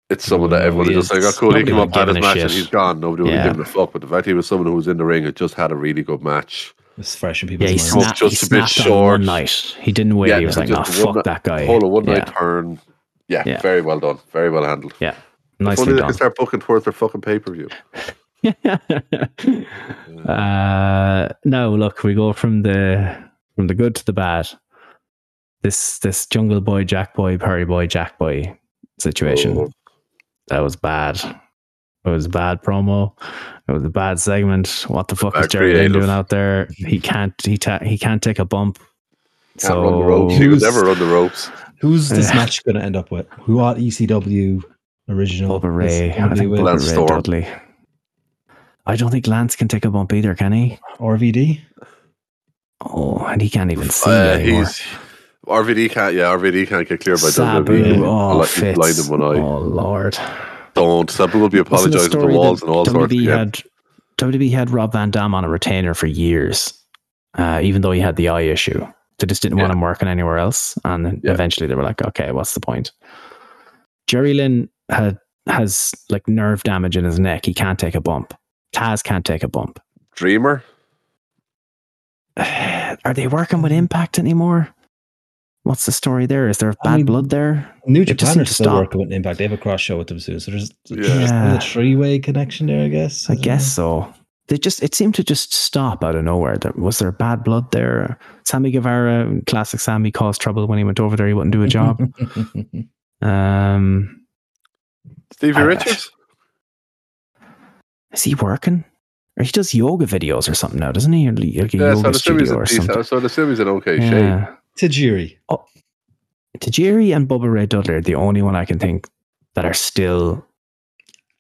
it's someone that No, everyone he is just like, is- oh, cool, he nobody came would up, had his give a match, and shit. he's gone. Nobody would Yeah. have given a fuck. But the fact he was someone who was in the ring, and just had a really good match. It's fresh in Yeah, people's he minds. Smoked snapped, just he a bit snapped on one night. He didn't wait. Yeah, he was like, just "No, one fuck ni- that guy." Whole a one night Yeah. turn. Yeah, Yeah. very well done. Very well handled. Yeah, If nicely only they done. could start booking towards their fucking pay per view. uh, no, look, we go from the from the good to the bad. This this Jungle Boy, Jack Boy, Perry Boy, Jack Boy situation Oh. That was bad. It was a bad promo. It was a bad segment. What the fuck is Jerry Lynn doing out there? He can't. He ta- he can't take a bump. Can't run the ropes. So He would Who's- never run the ropes. Who's this Yeah. match going to end up with? Who are ECW original? Bubba Ray. Is I think be with Lance Ray Storm. Dudley. I don't think Lance can take a bump either, can he? RVD. Oh, and he can't even see Uh, anymore. he's RVD can't. Yeah, RVD can't get cleared by Sabu. WWE. Oh, Like, Fitz. blind in one eye. Oh, Lord. Don't. Sabu will be Wasn't the apologizing to story walls and all sorts. WWE Yeah. had WWE had Rob Van Dam on a retainer for years, uh, even though he had the eye issue. They just didn't want him working anywhere else, and Yeah. eventually they were like, "Okay, what's the point?" Jerry Lynn had has like nerve damage in his neck. He can't take a bump. Taz can't take a bump. Dreamer. Are they working with Impact anymore? What's the story there? Is there I bad mean, blood there? New It just Japan are still stop. working with Impact. They have a cross show with them soon, so there's, there's Yeah. a three way connection there. I guess. I don't guess know. so. They just it seemed to just stop out of nowhere. There, was there bad blood there? Sammy Guevara, classic Sammy, caused trouble when he went over there. He wouldn't do a job. um, Stevie I- Richards. is he working? Or he does yoga videos or something now, doesn't he? Or like a Yeah, so yoga the series studio or is something. decent. So the series in okay shape. Yeah. Tajiri. Tajiri and Bubba Ray Dudley are the only one I can think that are still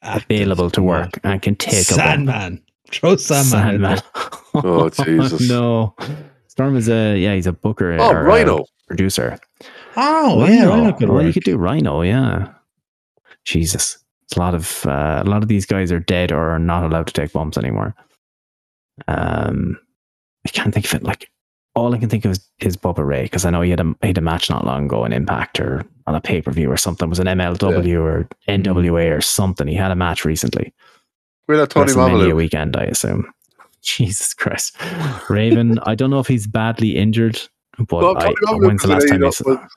available to Come on. work and can take a bump. Sandman. Throw Sandman. in Sandman. Oh, Jesus. no. Storm is a yeah, he's a booker Oh, or a Rhino. producer. there. Oh, yeah, Rhino could well, you could do Rhino, yeah. Jesus, It's a lot of uh, a lot of these guys are dead or are not allowed to take bumps anymore. Um, I can't think of it. Like all I can think of is, is Bubba Ray because I know he had a he had a match not long ago in Impact or on a pay per view or something. It was an MLW or NWA or something. He had a match recently. We're not Tony WrestleMania Mamalu. weekend, I assume. Jesus Christ, Raven. I don't know if he's badly injured, but Well, I, Tony Mamaluke when's the was last in time you was-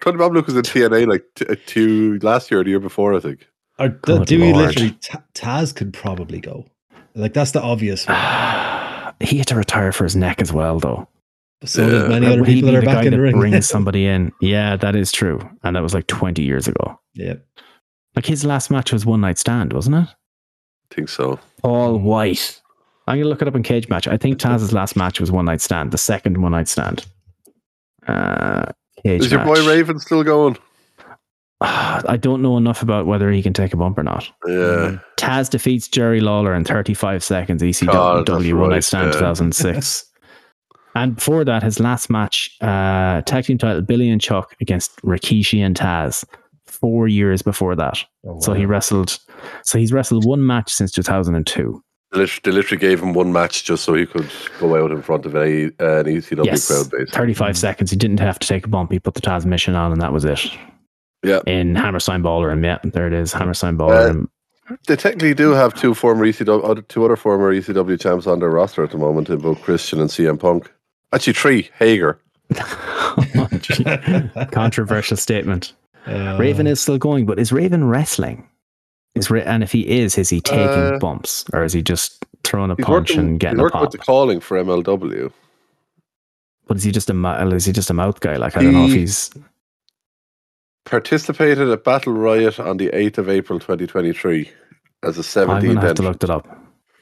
Tony Mamaluke was in TNA like t- uh, two last year or the year before, I think. Or do, do we literally? Ta- Taz could probably go. Like that's the obvious one. he had to retire for his neck as well, though. So Yeah. there's many other people be that are the back guy in the that ring. brings somebody in. Yeah, that is true, and that was like twenty years ago. yeah. Like his last match was one night stand, wasn't it? I think so. All white. I'm gonna look it up in cage match. I think Taz's last match was one night stand, the second one night stand. Uh, cage Is your boy. Raven still going? I don't know enough about whether he can take a bump or not. Yeah. Taz defeats Jerry Lawler in 35 seconds. God, that's ECW One Night Stand yeah. 2006. And before that, his last match, uh, tag team title, Billy and Chuck against Rikishi and Taz. Four years before that, Oh, so he wrestled. So he's wrestled one match since 2002. They literally gave him one match just so he could go out in front of a, uh, an ECW yes, crowd base. 35 seconds. He didn't have to take a bump. He put the Tazmission on, and that was it. Yeah. In Hammerstein Ballroom, yeah, there it is, Hammerstein Ballroom. They technically do have two former ECW, other- two other former ECW champs on their roster at the moment in both Christian and CM Punk. Actually, three. Hager. Controversial statement. Uh, Raven is still going, but is Raven wrestling? Is Ra- and if he is, is he taking Uh, bumps or is he just throwing a punch working, and he's getting a working with the calling for MLW. But is he just a mou- is he just a mouth guy? Like I don't know if he's Participated at Battle Riot on the 8th of April 2023 as a I'm gonna 17th have to look that up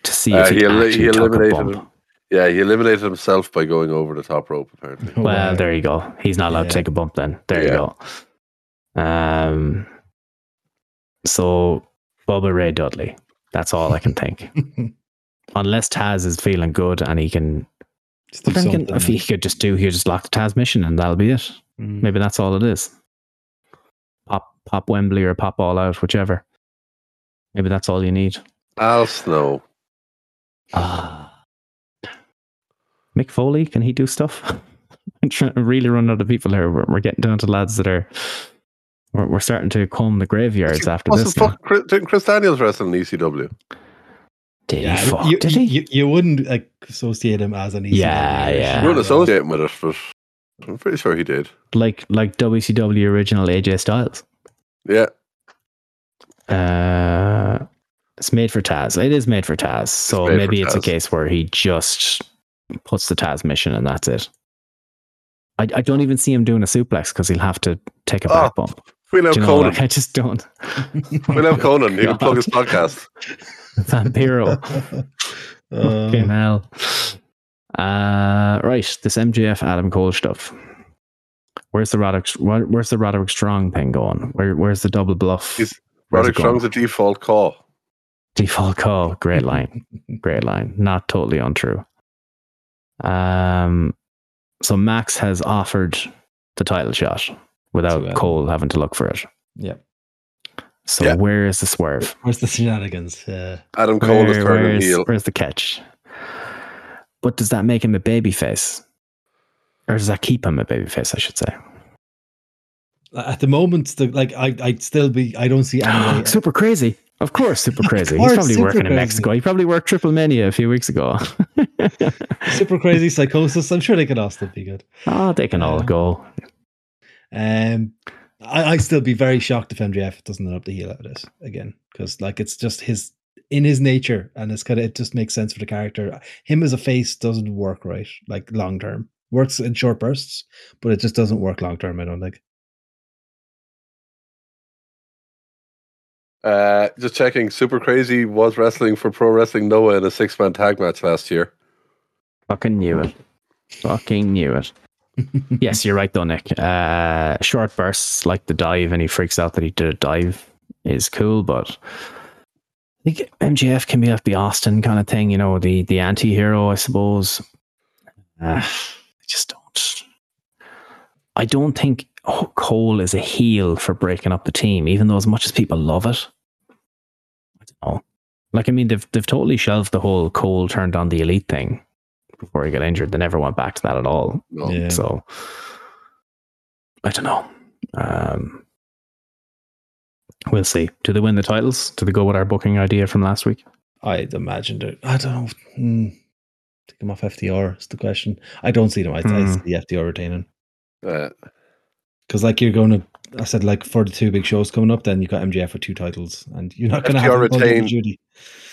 to see Uh, if he, he el- actually he took a eliminated bump. him. Yeah, he eliminated himself by going over the top rope, apparently. Oh, Well, wow. there you go. He's not allowed to take a bump then. There you go. Um so Bubba Ray Dudley. That's all I can think. Unless Taz is feeling good and he can Just do But then again, if he could just do, he just lock the Tazmission and that'll be it. Mm. Maybe that's all it is. Pop, pop Wembley or pop all out, whichever. Maybe that's all you need. Al Snow. Ah. Mick Foley, can he do stuff? I'm trying to really run out of people here. We're, we're getting down to lads that are. We're, we're starting to comb the graveyards after What's this. the fuck? Chris, didn't Chris Daniels wrestle in ECW? Did Yeah, he fuck? you, Did he? You, you wouldn't like, associate him as an ECW. Yeah, yeah. You wouldn't associate him with it, but I'm pretty sure he did. like like WCW original AJ Styles. Yeah. Uh, it's made for Taz. It is made for Taz. So made maybe it's a case where he just puts the Tazmission and that's it. I, I don't even see him doing a suplex because he'll have to take a back bump. We'll have Do you know, Konnan. like, I just don't. We'll have Konnan. He can plug his podcast. Vampiro. Uh, Fucking hell. Uh, right, this MJF Adam Cole stuff. Where's the Roderick? where- Where's the Roderick Strong thing going? Where, where's the double bluff? He's- Roderick Strong's a default call. Default call. Great line. Great line. Not totally untrue. Um, so Max has offered the title shot without To, um, Cole having to look for it. yeah. So Yeah. where is the swerve? Where's the shenanigans? Uh, Adam Cole is Where- turning where's, heel. where's the catch? But does that make him a babyface? Or does that keep him a babyface, I should say? at the moment, the, like I, I'd still be. I don't see any. way- super crazy. Of course, super crazy. course, He's probably working in. Mexico. He probably worked Triple Mania a few weeks ago. super crazy psychosis. I'm sure they could all still be good. oh, they can all go. Um, I, I'd still be very shocked if MJF doesn't end up the heel out of this again, because like it's just his in his nature, and it's kind of it just makes sense for the character. Him as a face doesn't work right, like long term. Works in short bursts, but it just doesn't work long term. I don't think. Uh, just checking. Super Crazy was wrestling for Pro Wrestling Noah in a six man tag match last year. Fucking knew it. Fucking knew it. yes, you're right though, Nick. Uh, short bursts like the dive, and he freaks out that he did a dive is cool, but I think MJF can be like the Austin kind of thing, you know, the the anti-hero, I suppose. Uh, I just don't. I don't think oh, Cole is a heel for breaking up the team, even though as much as people love it. I. Like, I mean, they've they've totally shelved the whole Cole turned on the elite thing before he got injured. They never went back to that at all. No. Yeah. So I don't know. Um, we'll see. Do they win the titles? Do they go with our booking idea from last week? I'd imagine it. I don't know. Hmm. Take him off FTR is the question. I don't see them. I, I see FTR retaining Uh, because, like, you're going to. I said, like, for the two big shows coming up, then you got MJF with two titles, and you're not going to have FTR him retain- Judy.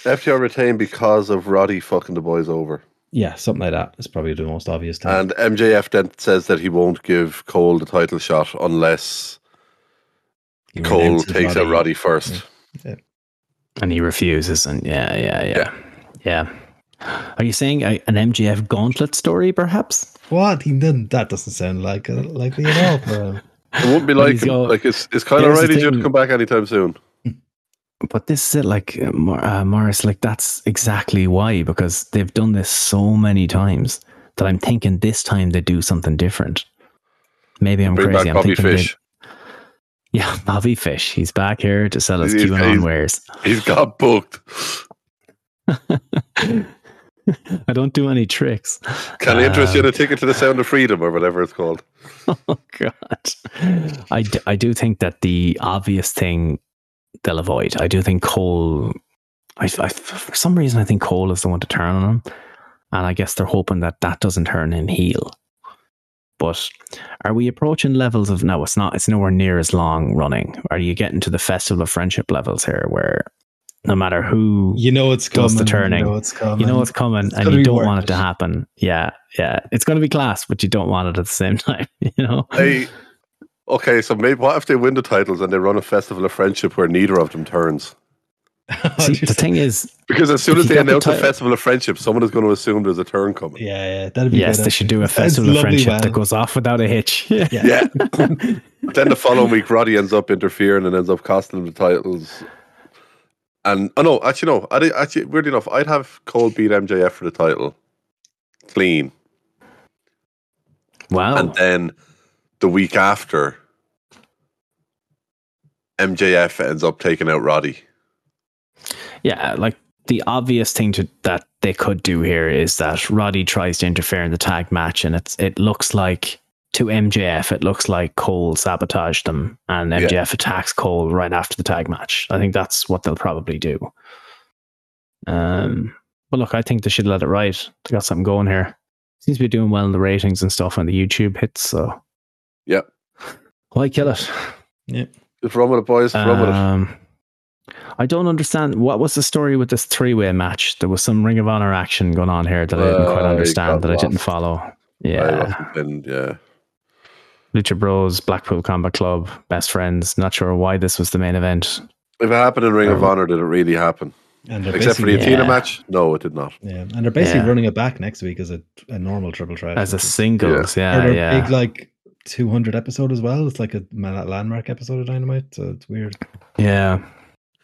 FTR retained because of Roddy fucking the boys over. Yeah, something like that is probably the most obvious thing. And MJF then says that he won't give Cole the title shot unless He Cole renounces takes out Roddy first. And he refuses. And yeah, yeah, yeah, yeah. Are you saying a, an MJF gauntlet story, perhaps? What? He didn't. That doesn't sound like uh, likely at all. It wouldn't be like got- like it's it's kind of right. To come back anytime soon. But this is it, like uh, uh, Morris, like that's exactly why, because they've done this so many times that I'm thinking this time they do something different. Maybe I'm Bring crazy. I'm thinking they- Fish. Yeah, Bobby Fish. He's back here to sell us He's- QAnon he's- wares. He's got booked. I don't do any tricks. Can I interest you in Um, a ticket to the Sound of Freedom or whatever it's called? Oh God, I, d- I do think that the obvious thing they'll avoid. I do think Cole. I, I for some reason I think Cole is the one to turn on him, and I guess they're hoping that that doesn't turn him heel. But are we approaching levels of no? It's not. It's nowhere near as long running. Are you getting to the festival of friendship levels here, where no matter who You know it's Does coming. the turning. You know it's coming. you know it's coming It's and you don't want it it. to happen. Yeah, yeah. It's going to be class, but you don't want it at the same time. You know. Hey, okay, so maybe what if they win the titles and they run a festival of friendship where neither of them turns? See, the thing is, Because as soon as they got the announce a festival of friendship, someone is going to assume there's a turn coming. Yeah, yeah, that'd be yes, good, they should do a festival of friendship well. that goes off without a hitch. Yeah. Yeah. then the following week, Roddy ends up interfering and ends up costing them the titles. And oh no, actually no, I actually weirdly enough, I'd have Cole beat MJF for the title, clean, Wow. and then the week after, MJF ends up taking out Roddy. yeah, like the obvious thing to that they could do here is that Roddy tries to interfere in the tag match, and it's it looks like to MJF, it looks like Cole sabotaged them, and Yeah. MJF attacks Cole right after the tag match. I think that's what they'll probably do. Um, but look, I think they should let it ride. They got something going here. Seems to be doing well in the ratings and stuff when the YouTube hits. So, Yeah. why kill it? Just run with it, boys. Run with it. Um, I don't understand what was the story with this three-way match. There was some Ring of Honor action going on here that I didn't quite Uh, it understand got that I didn't lost. follow. I Yeah, must have yeah. Lucha Bros, Blackpool Combat Club, best friends. Not sure why this was the main event. If it happened in Ring of Um, Honor, did it really happen? And Except for the Athena yeah. match? No, it did not. Yeah, and they're basically Yeah. running it back next week as a, a normal triple threat. As a singles, or yeah, yeah. big like 200 episode as well. It's like a landmark episode of Dynamite. So it's weird. yeah.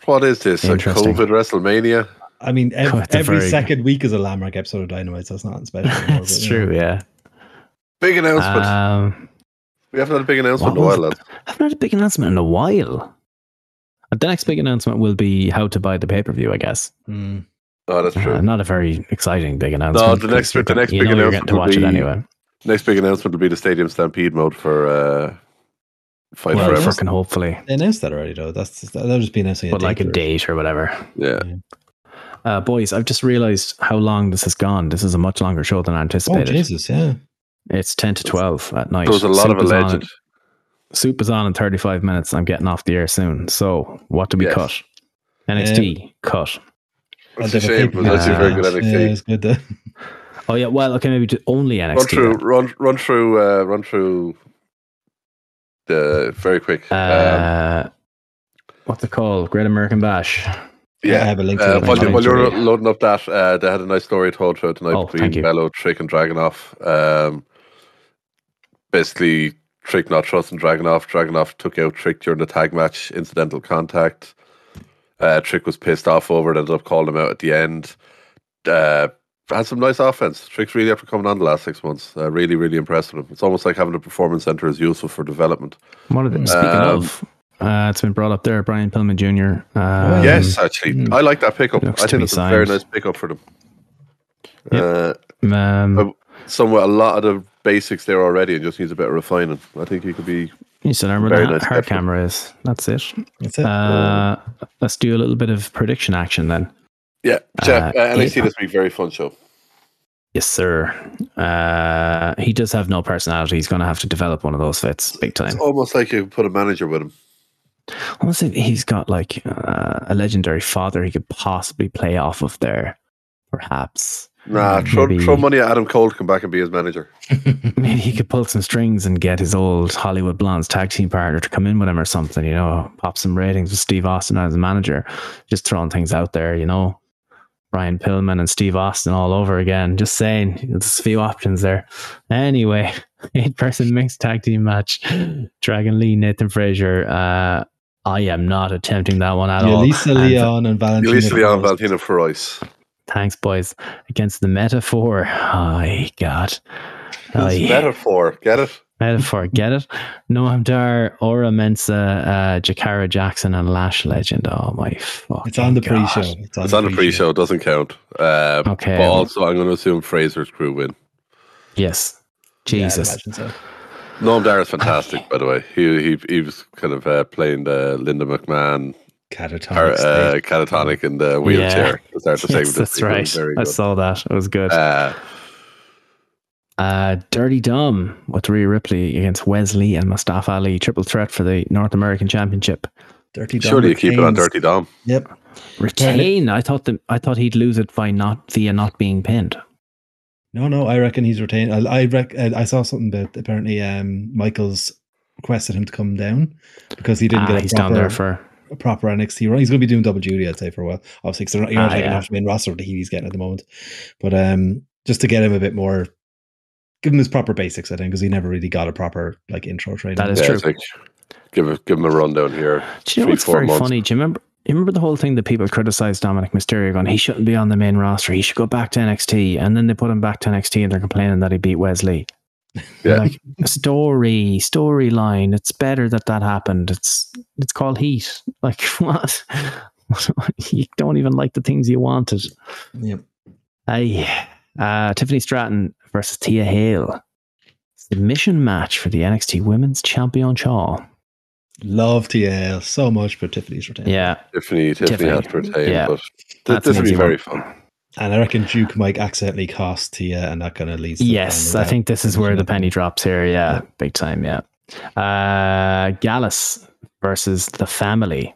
What is this? A COVID WrestleMania? I mean, ev- Oh, every very- second week is a landmark episode of Dynamite, so it's not special. anymore, it's but, you know. true, yeah. Big announcement. Um, we haven't had a big announcement in a while, lads. I haven't had a big announcement in a while. The next big announcement will be how to buy the pay per view, I guess. Mm. Oh, that's true. Uh, not a very exciting big announcement. No, the next- the next big know you're getting to announcement watch will it be- anyway. Next big announcement will be the Stadium Stampede mode for uh, Fight Well, Forever. fucking hopefully, They announced that already, though. That's that'll just be announcing. but like a date or whatever. Yeah. Uh, boys, I've just realized how long this has gone. This is a much longer show than I Oh anticipated. Jesus! Yeah. It's ten to twelve at night. There was a lot of Soup is on- alleged. Soup is on in thirty-five minutes. I'm getting off the air soon. So, what do we Yes. cut? NXT cut. That's And a shame, but that's a very good Uh, NXT. Yeah, it's good. Though. Oh yeah, well, okay, maybe just only NXT. run through, then. run, run through, uh, run through the very quick. um, Uh, what's it called? Great American Bash. Yeah, I have a link to Uh, while, you, while you're loading up that, uh, they had a nice story told throughout tonight Oh, between you. Bello, Trick, and Dragunov. Um, basically, Trick not trusting Dragunov. Dragunov took out Trick during the tag match, incidental contact. Uh, Trick was pissed off over it, ended up calling him out at the end. Uh, had some nice offense. Trick's really after coming on the last six months. Uh, really, really impressed with him. It's almost like having a performance center is useful for development. What are they, speaking Um, of, uh, it's been brought up there. Brian Pillman Jr. Um, yes, actually, hmm. I like that pickup. I think it's a very nice pickup for them. Yep. Uh, Um, Somewhat a lot of the basics there already and just needs a bit of refining. I think he could be you said where very nice hard camera is. That's it. That's it. Uh, let's do a little bit of prediction action then. yeah. Jeff, Uh, uh, NXT yeah. this week very fun show. Yes, sir. Uh, he does have no personality. He's going to have to develop one of those fits big time. It's almost like you put a manager with him. Almost if he's got like uh, a legendary father he could possibly play off of there, perhaps. Nah, throw, Maybe- throw money at Adam Cole to come back and be his manager. Maybe he could pull some strings and get his old Hollywood Blondes tag team partner to come in with him or something, you know, pop some ratings with Steve Austin as a manager. Just throwing things out there, you know. Brian Pillman and Steve Austin all over again. Just saying, there's a few options there. Anyway, eight person mixed tag team match. Dragon Lee, Nathan Frazer. Uh, I am not attempting that one at all. Elisa And Leon and Valentina. Yulisa Leon, Cruz. Valentina Feroz. Thanks, boys. Against the metaphor. Oh, God. It's Aye. metaphor. Get it? Metaphor, get it? Noam Dar, Oro Mensah, uh, Jakara Jackson, and Lash Legend. Oh my fuck! It's on the pre-show. It's on, It's on the pre-show. It doesn't count. Uh, Okay. But also, I'm going to assume Frazer's crew win. Yes, Jesus. imagine so. Noam Dar is fantastic, by the way. He he he was kind of uh, playing the Linda McMahon Catatonic or, uh, state. catatonic in the wheelchair to start the segment. Yes, this that's right. was Very I saw that. It was good. Uh, Uh, Dirty Dom with Rhea Ripley against Wes Lee and Mustafa Ali. Triple threat for the North American Championship. Dirty Dom surely you keep it on Dirty Dom. Yep. Retain. I thought the, I thought he'd lose it by not via not being pinned. No, no, I reckon he's retained. I I, rec- I I saw something that apparently um Michaels requested him to come down because he didn't Ah, get a he's proper, down there for a proper NXT run. He's going to be doing double duty, I'd say, for a while. Obviously, because you're not Ah, taking yeah. off the main roster that he's getting at the moment. But um, just to get him a bit more, give him his proper basics, I think, because he never really got a proper like intro training. That is Yeah, true. like, give a, give him a rundown here. Do you know Three, what's very months. funny? Do you remember? You remember the whole thing that people criticized Dominik Mysterio going, he shouldn't be on the main roster. He should go back to NXT. And then they put him back to NXT and they're complaining that he beat Wes Lee. Yeah. Like story, storyline. It's better that that happened. It's it's called heat. Like what? you don't even like the things you wanted. Yep. Aye. Uh, Tiffany Stratton versus Thea Hail. Submission match for the NXT Women's Championship. Love TL so much, but Tiffany's retained. Yeah. Tiffany, Tiffany, Tiffany. has to retain, Yeah. but th- That's this an will be very one. fun. And I reckon Duke might accidentally cost Thea, and that kind of leads. To Yes, final I think this is where the penny drops here. Yeah, big time. Yeah. Uh, Gallus versus the family.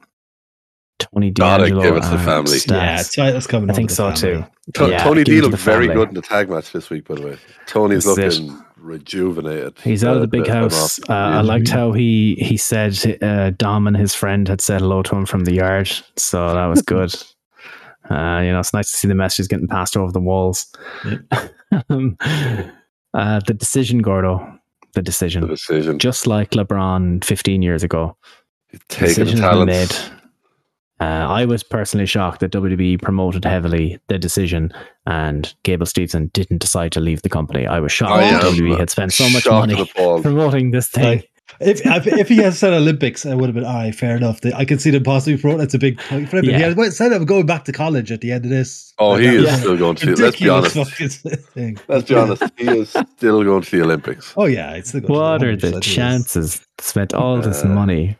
Tony Gotta D'Angelo. give it to the and family. Yeah, Stas. it's, it's coming. I think so family. too. To- Yeah, Tony D looked very good in the tag match this week, by the way. Tony's This is looking rejuvenated. He's out of the big bit house. Uh, I liked how he he said uh, Dom and his friend had said hello to him from the yard, so that was good. uh, you know, it's nice to see the messages getting passed over the walls. um, uh, the decision, Gordo. The decision. the decision. decision. Just like LeBron 15 years ago, Taking the decision has made. Uh, I was personally shocked that WWE promoted heavily the decision and Gable Stevenson didn't decide to leave the company. I was shocked I that WWE had spent so much money promoting this thing. Like, if, if if he had said Olympics, I would have been all right, fair enough. I can see them possibly pro. That's a big point for him. But Yeah. he had went- said I'm going back to college at the end of this. Oh, Like, he that is was still going to. Let's be honest. thing. Let's be honest. He is still going to the Olympics. Oh yeah, it's the What are the chances? Spent all this Uh, money.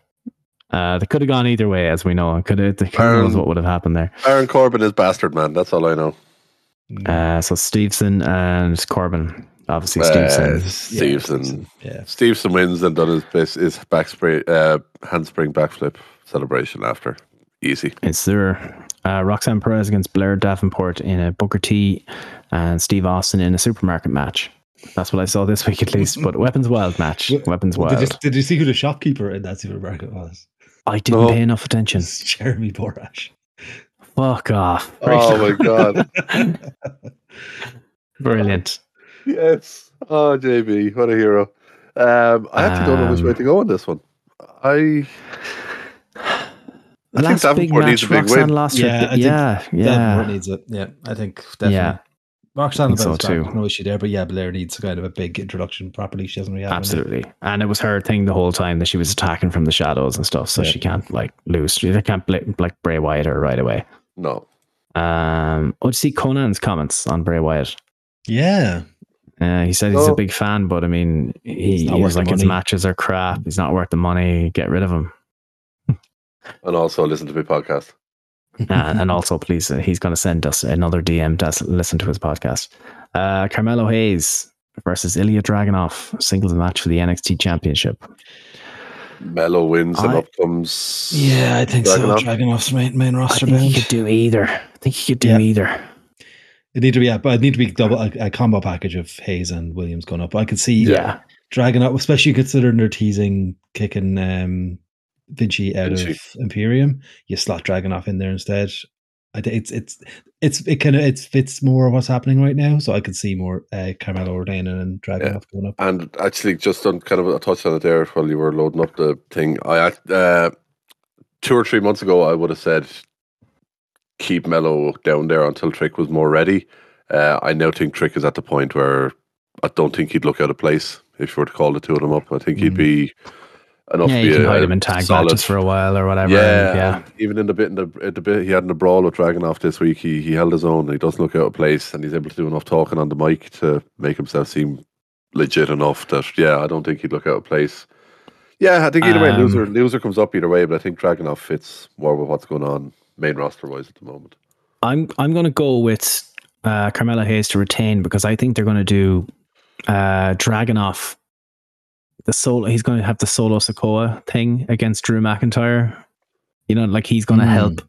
Uh, they could have gone either way, as we know. Could have. Who knows what would have happened there? Baron Corbin is bastard man. That's all I know. Uh, so Stevenson and Corbin, obviously Uh, Stevenson. Stevenson. Yeah. Stevenson wins and done his best, his back spray, uh, handspring backflip celebration after. Easy. Is there uh, Roxanne Perez against Blair Davenport in a Booker T and Steve Austin in a supermarket match? That's what I saw this week at least. But Weapons Wild match. Weapons Wild. Did you, did you see who the shopkeeper in that supermarket was? I didn't No. pay enough attention. It's Jeremy Borash. Fuck off. Oh my god. Brilliant. Yes. Oh, JB, what a hero. Um, I actually don't know which way to go on this one. I. I think Last big Davenport needs match, a big Roxanne win. lost Yeah, her. I think Yeah, yeah. Davenport needs it. Yeah, I think definitely. Yeah. Roxanne think so bounce too. No issue there, but yeah, Blair needs a kind of a big introduction properly. She hasn't really had one. Absolutely. And it was her thing the whole time that she was attacking from the shadows and stuff. So Yeah. she can't like lose. She can't bla- like Bray Wyatt her right away. No. Um, oh, did you see Konnan's comments on Bray Wyatt? Yeah. Uh, he said he's a big fan, but I mean, he, He's he was the like his matches are crap. He's not worth the money. Get rid of him. And also listen to my podcast. uh, and also, please, uh, he's going to send us another DM to listen to his podcast. Uh, Carmelo Hayes versus Ilja Dragunov, singles match for the NXT Championship. Mello wins and I- up comes. Yeah, I think Dragunov. so. Dragunov's main, main I roster think he could do either. I think he could do Yeah. either. It need to be, yeah, but it need to be double a, a combo package of Hayes and Williams going up. I could see Yeah. dragging up, especially considering they're teasing kicking um, Vinci out Vinci. of Imperium. You slot Dragunov in there instead. I think it's it's it's it kind of it fits more of what's happening right now. So I could see more uh, Carmelo retaining and Dragunov going up. And actually, just on kind of a touch on it there while you were loading up the thing, I uh, two or three months ago, I would have said keep Mello down there until Trick was more ready. Uh, I now think Trick is at the point where I don't think he'd look out of place if you were to call the two of them up. I think he'd Mm. be enough. Yeah, to you can a- hide him in tag solid- matches for a while or whatever. Yeah, and yeah. even in the bit in the, the bit he had in the brawl with Dragunov this week, he he held his own. He doesn't look out of place, and he's able to do enough talking on the mic to make himself seem legit enough. That yeah, I don't think he'd look out of place. Yeah, I think either way, Um, loser loser comes up either way, but I think Dragunov fits more with what's going on main roster wise at the moment. I'm I'm going to go with uh, Carmelo Hayes to retain because I think they're going to do uh, Dragunov. The solo, he's going to have the solo Sikoa thing against Drew McIntyre. You know, like he's going to Mm. help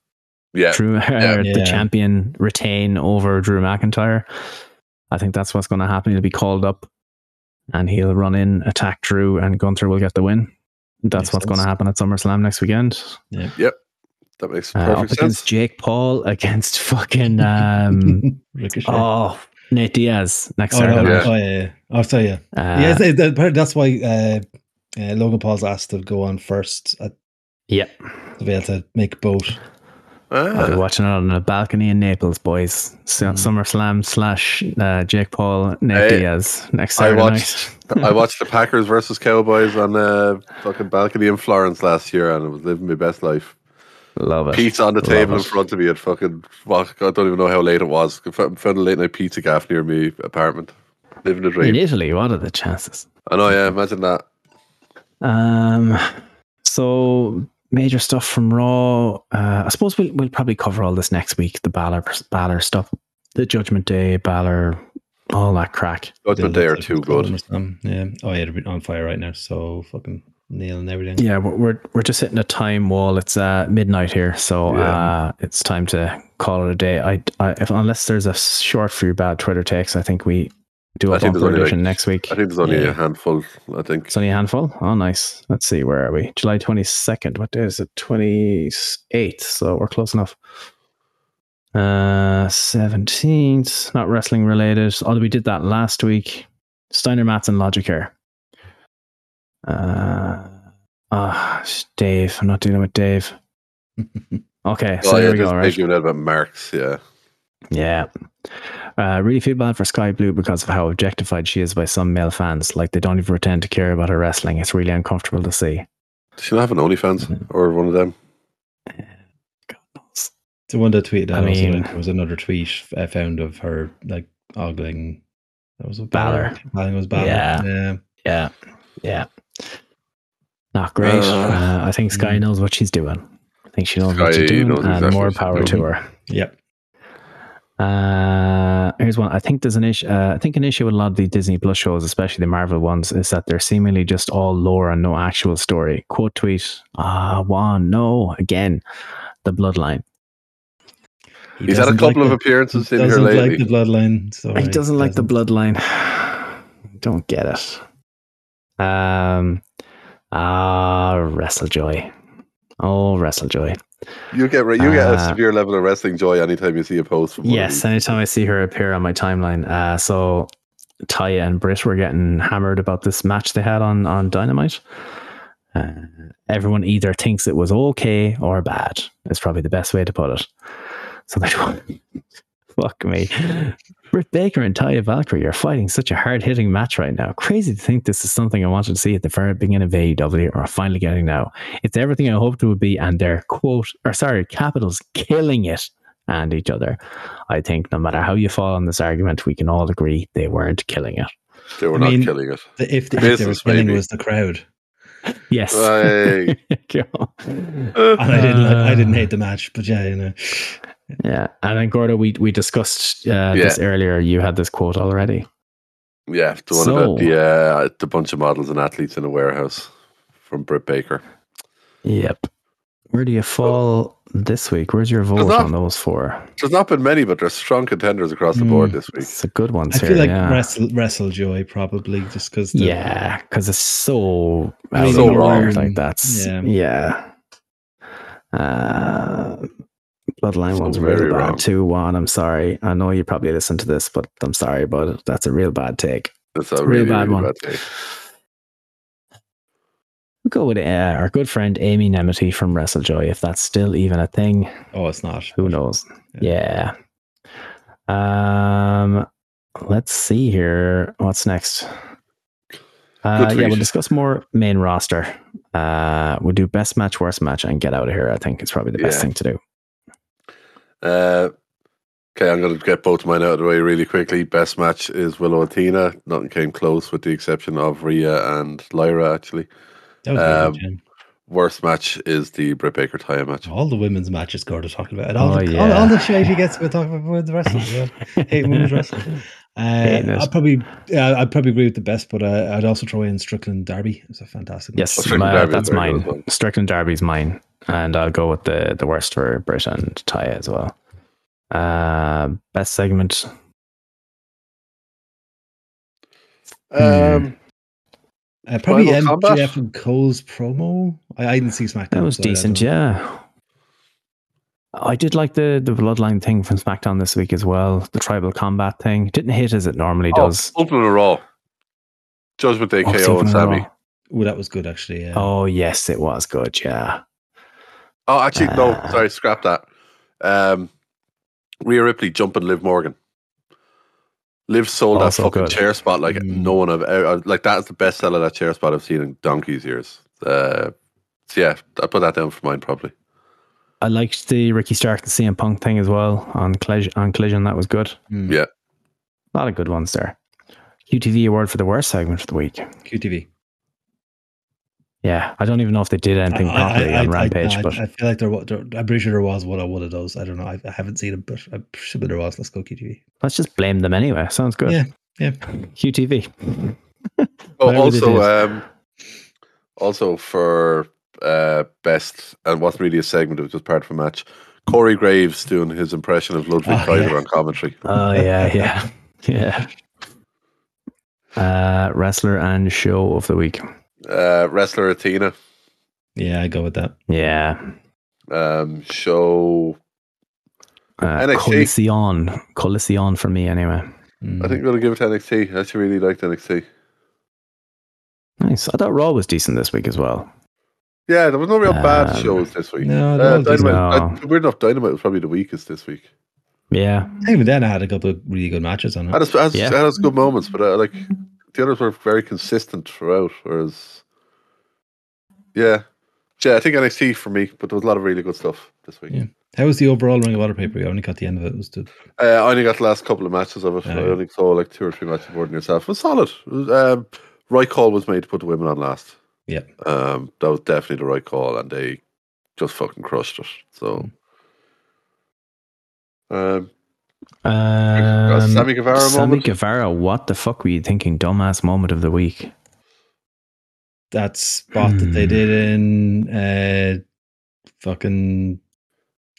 Yeah, Drew, Yeah. the Yeah. champion retain over Drew McIntyre. I think that's what's going to happen. He'll be called up, and he'll run in, attack Drew, and Gunther will get the win. That's Makes what's going to happen at SummerSlam next weekend. That makes Uh, up perfect against sense. Jake Paul against fucking um, Ricochet. oh Nate Diaz next Oh, Saturday no, Yeah. night. oh, yeah, yeah. Oh, so yeah. Uh, yeah, it's- it- that- that's why uh, uh, Logan Paul's asked to go on first at, yeah. to be able to make both. I'll be Ah, watching it on a balcony in Naples, boys. So, Mm. SummerSlam slash uh, Jake Paul, Nate Hey, Diaz next I Saturday watched I watched the Packers versus Cowboys on a fucking balcony in Florence last year, and I was living my best life. Night. Love it. Pizza on the Love table in front of me at fucking. Well, I don't even know how late it was. I found found a late night pizza gaff near me apartment. Living the dream. In. Italy, what are the chances? I know, yeah. Imagine that. Um, so major stuff from Raw. Uh, I suppose we'll we'll probably cover all this next week. The Balor Balor stuff, the Judgment Day, Balor, all that crack. Judgment Day are too good. Um, yeah. Oh yeah, they're on fire right now. So fucking nailing everything. Yeah, we're we're, we're just hitting a time wall. It's uh, midnight here, so Yeah. uh, it's time to call it a day. I, I if, unless there's a short few bad Twitter takes, I think we Do a think there's bumper only, like- edition next week. I think there's only Yeah. a handful. I think. It's only a handful. Oh, nice. Let's see. Where are we? July 22nd. What day is it? 28th. So we're close enough. Uh, 17th. Not wrestling related. Although we did that last week. Steiner Mats and Logicare. Uh, ah, Dave. I'm not dealing with Dave. Okay, so oh, there yeah, we go. a Right. big unit about Marks. Yeah. Yeah. Uh, really feel bad for Skye Blue because of how objectified she is by some male fans. Like they don't even pretend to care about her wrestling. It's really uncomfortable to see. Does she not have an OnlyFans Mm-hmm. or one of them? God knows. The one that tweeted, I I also, mean- like, there was another tweet I found of her like ogling. That was a Balor. I think it was Balor. Yeah. yeah. Yeah. Yeah. Not great. Uh, Uh, I think Skye mm. knows what she's doing. I think she knows what Skye she's doing, knows and exactly more power to her. Yep. Uh, here's one. I think there's an issue. Uh, I think an issue with a lot of the Disney Plus shows, especially the Marvel ones, is that they're seemingly just all lore and no actual story. Quote tweet. Ah, one. no, again, the Bloodline. He He's had a couple like of the- appearances he in here doesn't lately. like the bloodline. So He doesn't like the Bloodline. Don't get it. Um. Ah, wrestle joy. Oh, WrestleJoy. you get you get a Uh, severe level of wrestling joy anytime you see a post from one Yes, anytime I see her appear on my timeline. Uh, so Taya and Britt were getting hammered about this match they had on on Dynamite. Uh, everyone either thinks it was okay or bad. Is probably the best way to put it. So they fuck me. Britt Baker and Taya Valkyrie are fighting such a hard hitting match right now. Crazy to think this is something I wanted to see at the very beginning of AEW or finally getting now. It's everything I hoped it would be, and they're quote or sorry, capitals killing it and each other. I think no matter how you fall on this argument, we can all agree they weren't killing it. They were I not mean- killing it. The- If, the, if they were Business, killing baby. was the crowd, Yes. Right. and I didn't like, I didn't hate the match, but yeah, you know, Yeah, and then Gordo, we we discussed uh, this earlier. You had this quote already. Yeah, the one So- about the uh, the bunch of models and athletes in a warehouse from Britt Baker. Yep. Where do you fall this week? Where's your vote not- on those four? There's not been many, but there's strong contenders across the Mm. board this week. It's a good one. I here, feel like yeah. Wrestle Wrestle Joy probably just because yeah, because it's so out mean, of So nowhere. wrong. Like that's Yeah. yeah. Uh, Bloodline So one's really bad wrong. too. Juan, I'm sorry. I know you probably listen to this, but I'm sorry, but that's a real bad take. It's a It's a really, real bad really one. bad day. We'll go with uh, our good friend Amy Nemmity from WrestleJoy, if that's still even a thing. Oh, it's not. Who knows? Yeah. Um, let's see here. What's next? Uh, yeah, we'll discuss more main roster. Uh, we'll do best match, worst match, and get out of here. I think it's probably the best Yeah. thing to do. Uh, okay, I'm going to get both of mine out of the way really quickly. Best match is Willow and Tina. Nothing came close with the exception of Rhea and Lyra, actually. That was Um, good. Worst match is the Britt Baker Taya match. all the women's matches Gordo talking about, and all, Oh, the, all, yeah. all the shit he gets about talking about women's wrestling. Yeah. Hate women's wrestling. Uh, I'd probably, yeah, I'd probably agree with the best, but uh, I'd also throw in Strickland Darby. It's a fantastic. match. Yes, Well, Strickland my- Darby is that's mine. well. Strickland Darby's mine, and I'll go with the the worst for Britt and Taya as well. Uh, best segment. Um, Uh, probably Tribal Combat? MJF and Cole's promo. I, I didn't see SmackDown. That was so I- I decent, yeah. I did like the the bloodline thing from SmackDown this week as well. The tribal combat thing didn't hit as it normally oh, does. Open a Raw. Judgment Day Oh, KO something and Sammy. row. Oh, that was good actually. Yeah. Oh yes, it was good. Yeah, Oh, actually, no. Uh, Sorry, scrap that. Um, Rhea Ripley jumping Liv Morgan. Liv sold that fucking good. chair spot like Mm. no one I've ever, like that is the best seller that chair spot I've seen in donkey's years. Uh, so yeah, I put that down for mine probably. I liked the Ricky Stark and CM Punk thing as well on Collision. On Collision, that was good. Mm. Yeah. A lot of good ones there. QTV award for the worst segment of the week. QTV. Yeah, I don't even know if they did anything I- properly I, on I- Rampage, I, but I feel like there, wa- there. I'm pretty sure there was one of one of those. I don't know. I, I haven't seen it, but I'm sure there was. Let's go QTV. let's just blame them anyway. Sounds good. Yeah, yeah. QTV. Oh, Whatever they did. also, um, also for uh, best and wasn't really a segment; it was just part of a match. Corey Graves doing his impression of Ludwig Oh, Kaiser yeah. on commentary. Oh yeah, yeah, yeah. Uh, wrestler and show of the week. Uh, wrestler Athena. Yeah, I go with that. Yeah. Um, show. Uh, NXT. Collision. Collision for me, anyway. Mm. I think we're gonna give it to NXT. I actually really liked NXT. Nice. I thought Raw was decent this week as well. Yeah, there was no real bad Um, shows this week. no, uh, they're all. Dynamite. No. weird enough, Dynamite was probably the weakest this week. Yeah. Even then, I had a couple of really good matches on it. Had its, had, its- Yeah. had its good moments, but uh, like the others were very consistent throughout. Whereas, yeah, yeah, I think NXT for me, but there was a lot of really good stuff this week. Yeah. How was the overall Ring of Honor paper? I only got the end of it. it was the, Uh, I only got the last couple of matches of it. Oh, I only saw like two or three matches more than yourself. It was solid. It was, um, right call was made to put the women on last. Yeah. um, that was definitely the right call, and they just fucking crushed it. So, um, Um, Sammy Guevara Sammy moment? Guevara, what the fuck were you thinking? Dumbass moment of the week. that spot that they Hmm. did in uh, fucking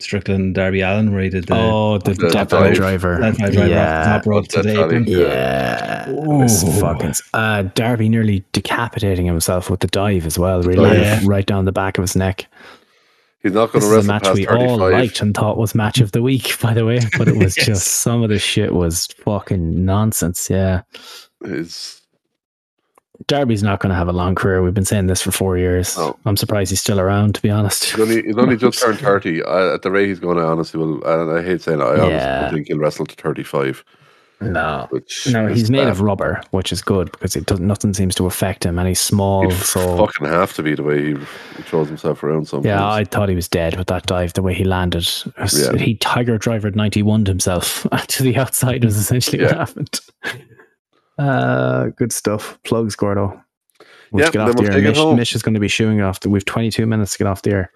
Strickland Darby Allin where he did the oh, the the death dive. driver. that driver yeah. top rope to That's the apron. Yeah, it was fucking. Uh, Darby nearly decapitating himself with the dive as well. Really, Oh, yeah. right down the back of his neck. He's not going This to is a wrestle match past we all liked and thought was match of the week, by the way. But it was Yes. just some of the shit was fucking nonsense. Yeah, His, Darby's not going to have a long career. We've been saying this for four years. No. I'm surprised he's still around, to be honest. he's only, he's only just turned 30. I, at the rate he's going, I honestly will, and I hate saying it, I Yeah. honestly think he'll wrestle to 35. No. Which No, he's made bad. of rubber, which is good because it doesn't. Nothing seems to affect him, and he's small. He'd So fucking have to be the way he, he throws himself around sometimes. yeah, I thought he was dead with that dive. The way he landed, Yeah. he tiger driver ninety one himself to the outside was essentially what happened. Uh, good stuff. Plugs, Gordo. We'll Yeah, get off the we'll air. Mish. Mish is going to be shooing off. The, we've twenty two minutes to get off the air.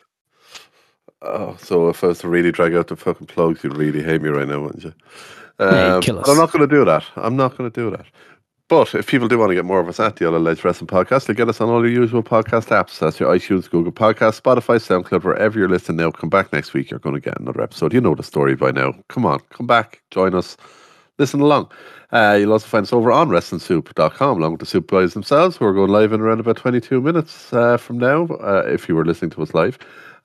Oh, so if I was to really drag out the fucking plugs, you'd really hate me right now, wouldn't you? Um, kill us. I'm not going to do that. I'm not going to do that. But if people do want to get more of us at the Alleged Wrestling Podcast, they get us on all your usual podcast apps. That's your iTunes, Google Podcast, Spotify, SoundCloud, wherever you're listening now. Come back next week. You're going to get another episode. You know the story by now. Come on, come back, join us, listen along. Uh, you'll also find us over on WrestlingSoup.com, along with the Soup Guys themselves, who are going live in around about 22 minutes uh, from now, uh, if you were listening to us live.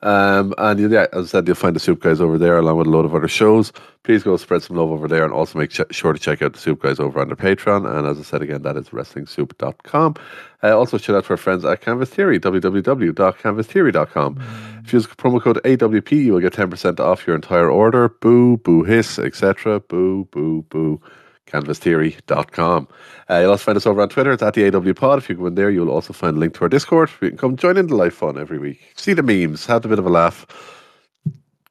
Um, and yeah, as I said, you'll find the Soup Guys over there, along with a load of other shows. Please go spread some love over there, and also make ch- sure to check out the Soup Guys over on their Patreon. And as I said again, that is WrestlingSoup.com. Uh, also, shout out to our friends at Canvas Theory, www.canvastheory.com. If you use promo code AWP, you will get 10% off your entire order. Boo, boo, hiss, etc. Boo, boo, boo. CanvasTheory.com. Uh, you'll also find us over on Twitter. It's at the AW Pod. If you go in there, you'll also find a link to our Discord. You can come join in the live fun every week. See the memes, have a bit of a laugh.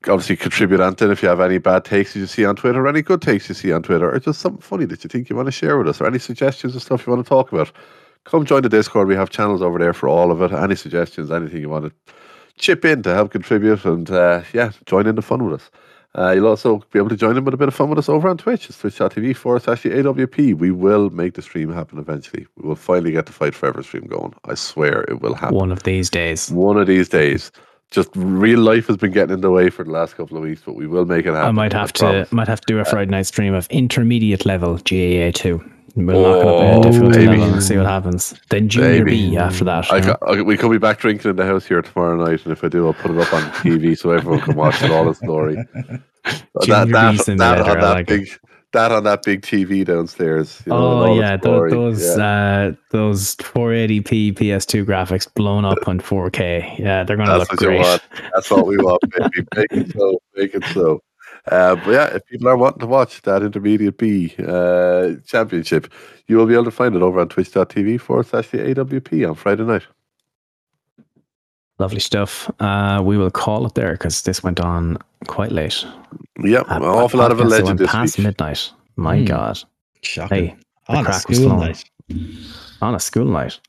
Obviously, contribute Anton if you have any bad takes you see on Twitter, or any good takes you see on Twitter, or just something funny that you think you want to share with us, or any suggestions or stuff you want to talk about. Come join the Discord. We have channels over there for all of it. Any suggestions, anything you want to chip in to help contribute, and uh, yeah, join in the fun with us. Uh, you'll also be able to join in with a bit of fun with us over on Twitch. It's twitch.tv forward slash AWP. We will make the stream happen eventually. We will finally get the Fight Forever stream going. I swear it will happen. One of these days. One of these days. Just real life has been getting in the way for the last couple of weeks, but we will make it happen. I might have to promise. might have to do a Friday night stream of intermediate level GAA two. We'll knock it up Oh, a difficulty baby. level and see what happens. Then junior Baby. B after that. I you know? I- we could be back drinking in the house here tomorrow night, and if I do, I'll put it up on TV so everyone can watch it all its glory. that, that, that that like it. big, that on that big TV downstairs. You know, Oh yeah, its those Yeah. uh, those 480p PS2 graphics blown up on 4K. Yeah, they're going to That's look great. That's what we want, baby. Make it so. Make it so. Uh, but yeah, if people are wanting to watch that intermediate B uh, championship, you will be able to find it over on twitch.tv forward slash the AWP on Friday night. Lovely stuff. Uh, we will call it there because this went on quite late. Yeah, Uh, an awful lot of a podcast that legend went this past week. midnight. My Hmm. God. Shocking. Hey, the On a crack was school flowing. night. on a school night.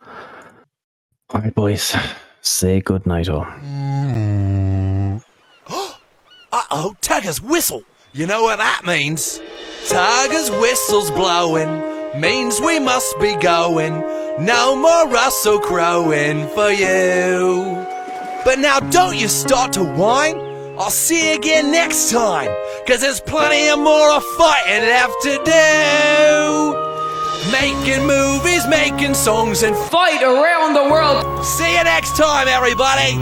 All right, boys. Say good night, oh. Uh oh, Tiger's whistle. You know what that means? Tiger's whistle's blowing, means we must be going. No more Russell crowing for you. But now don't you start to whine. I'll see you again next time, cause there's plenty of more of fighting left to do. Making movies, making songs, and Fight around the world. see you next time, everybody.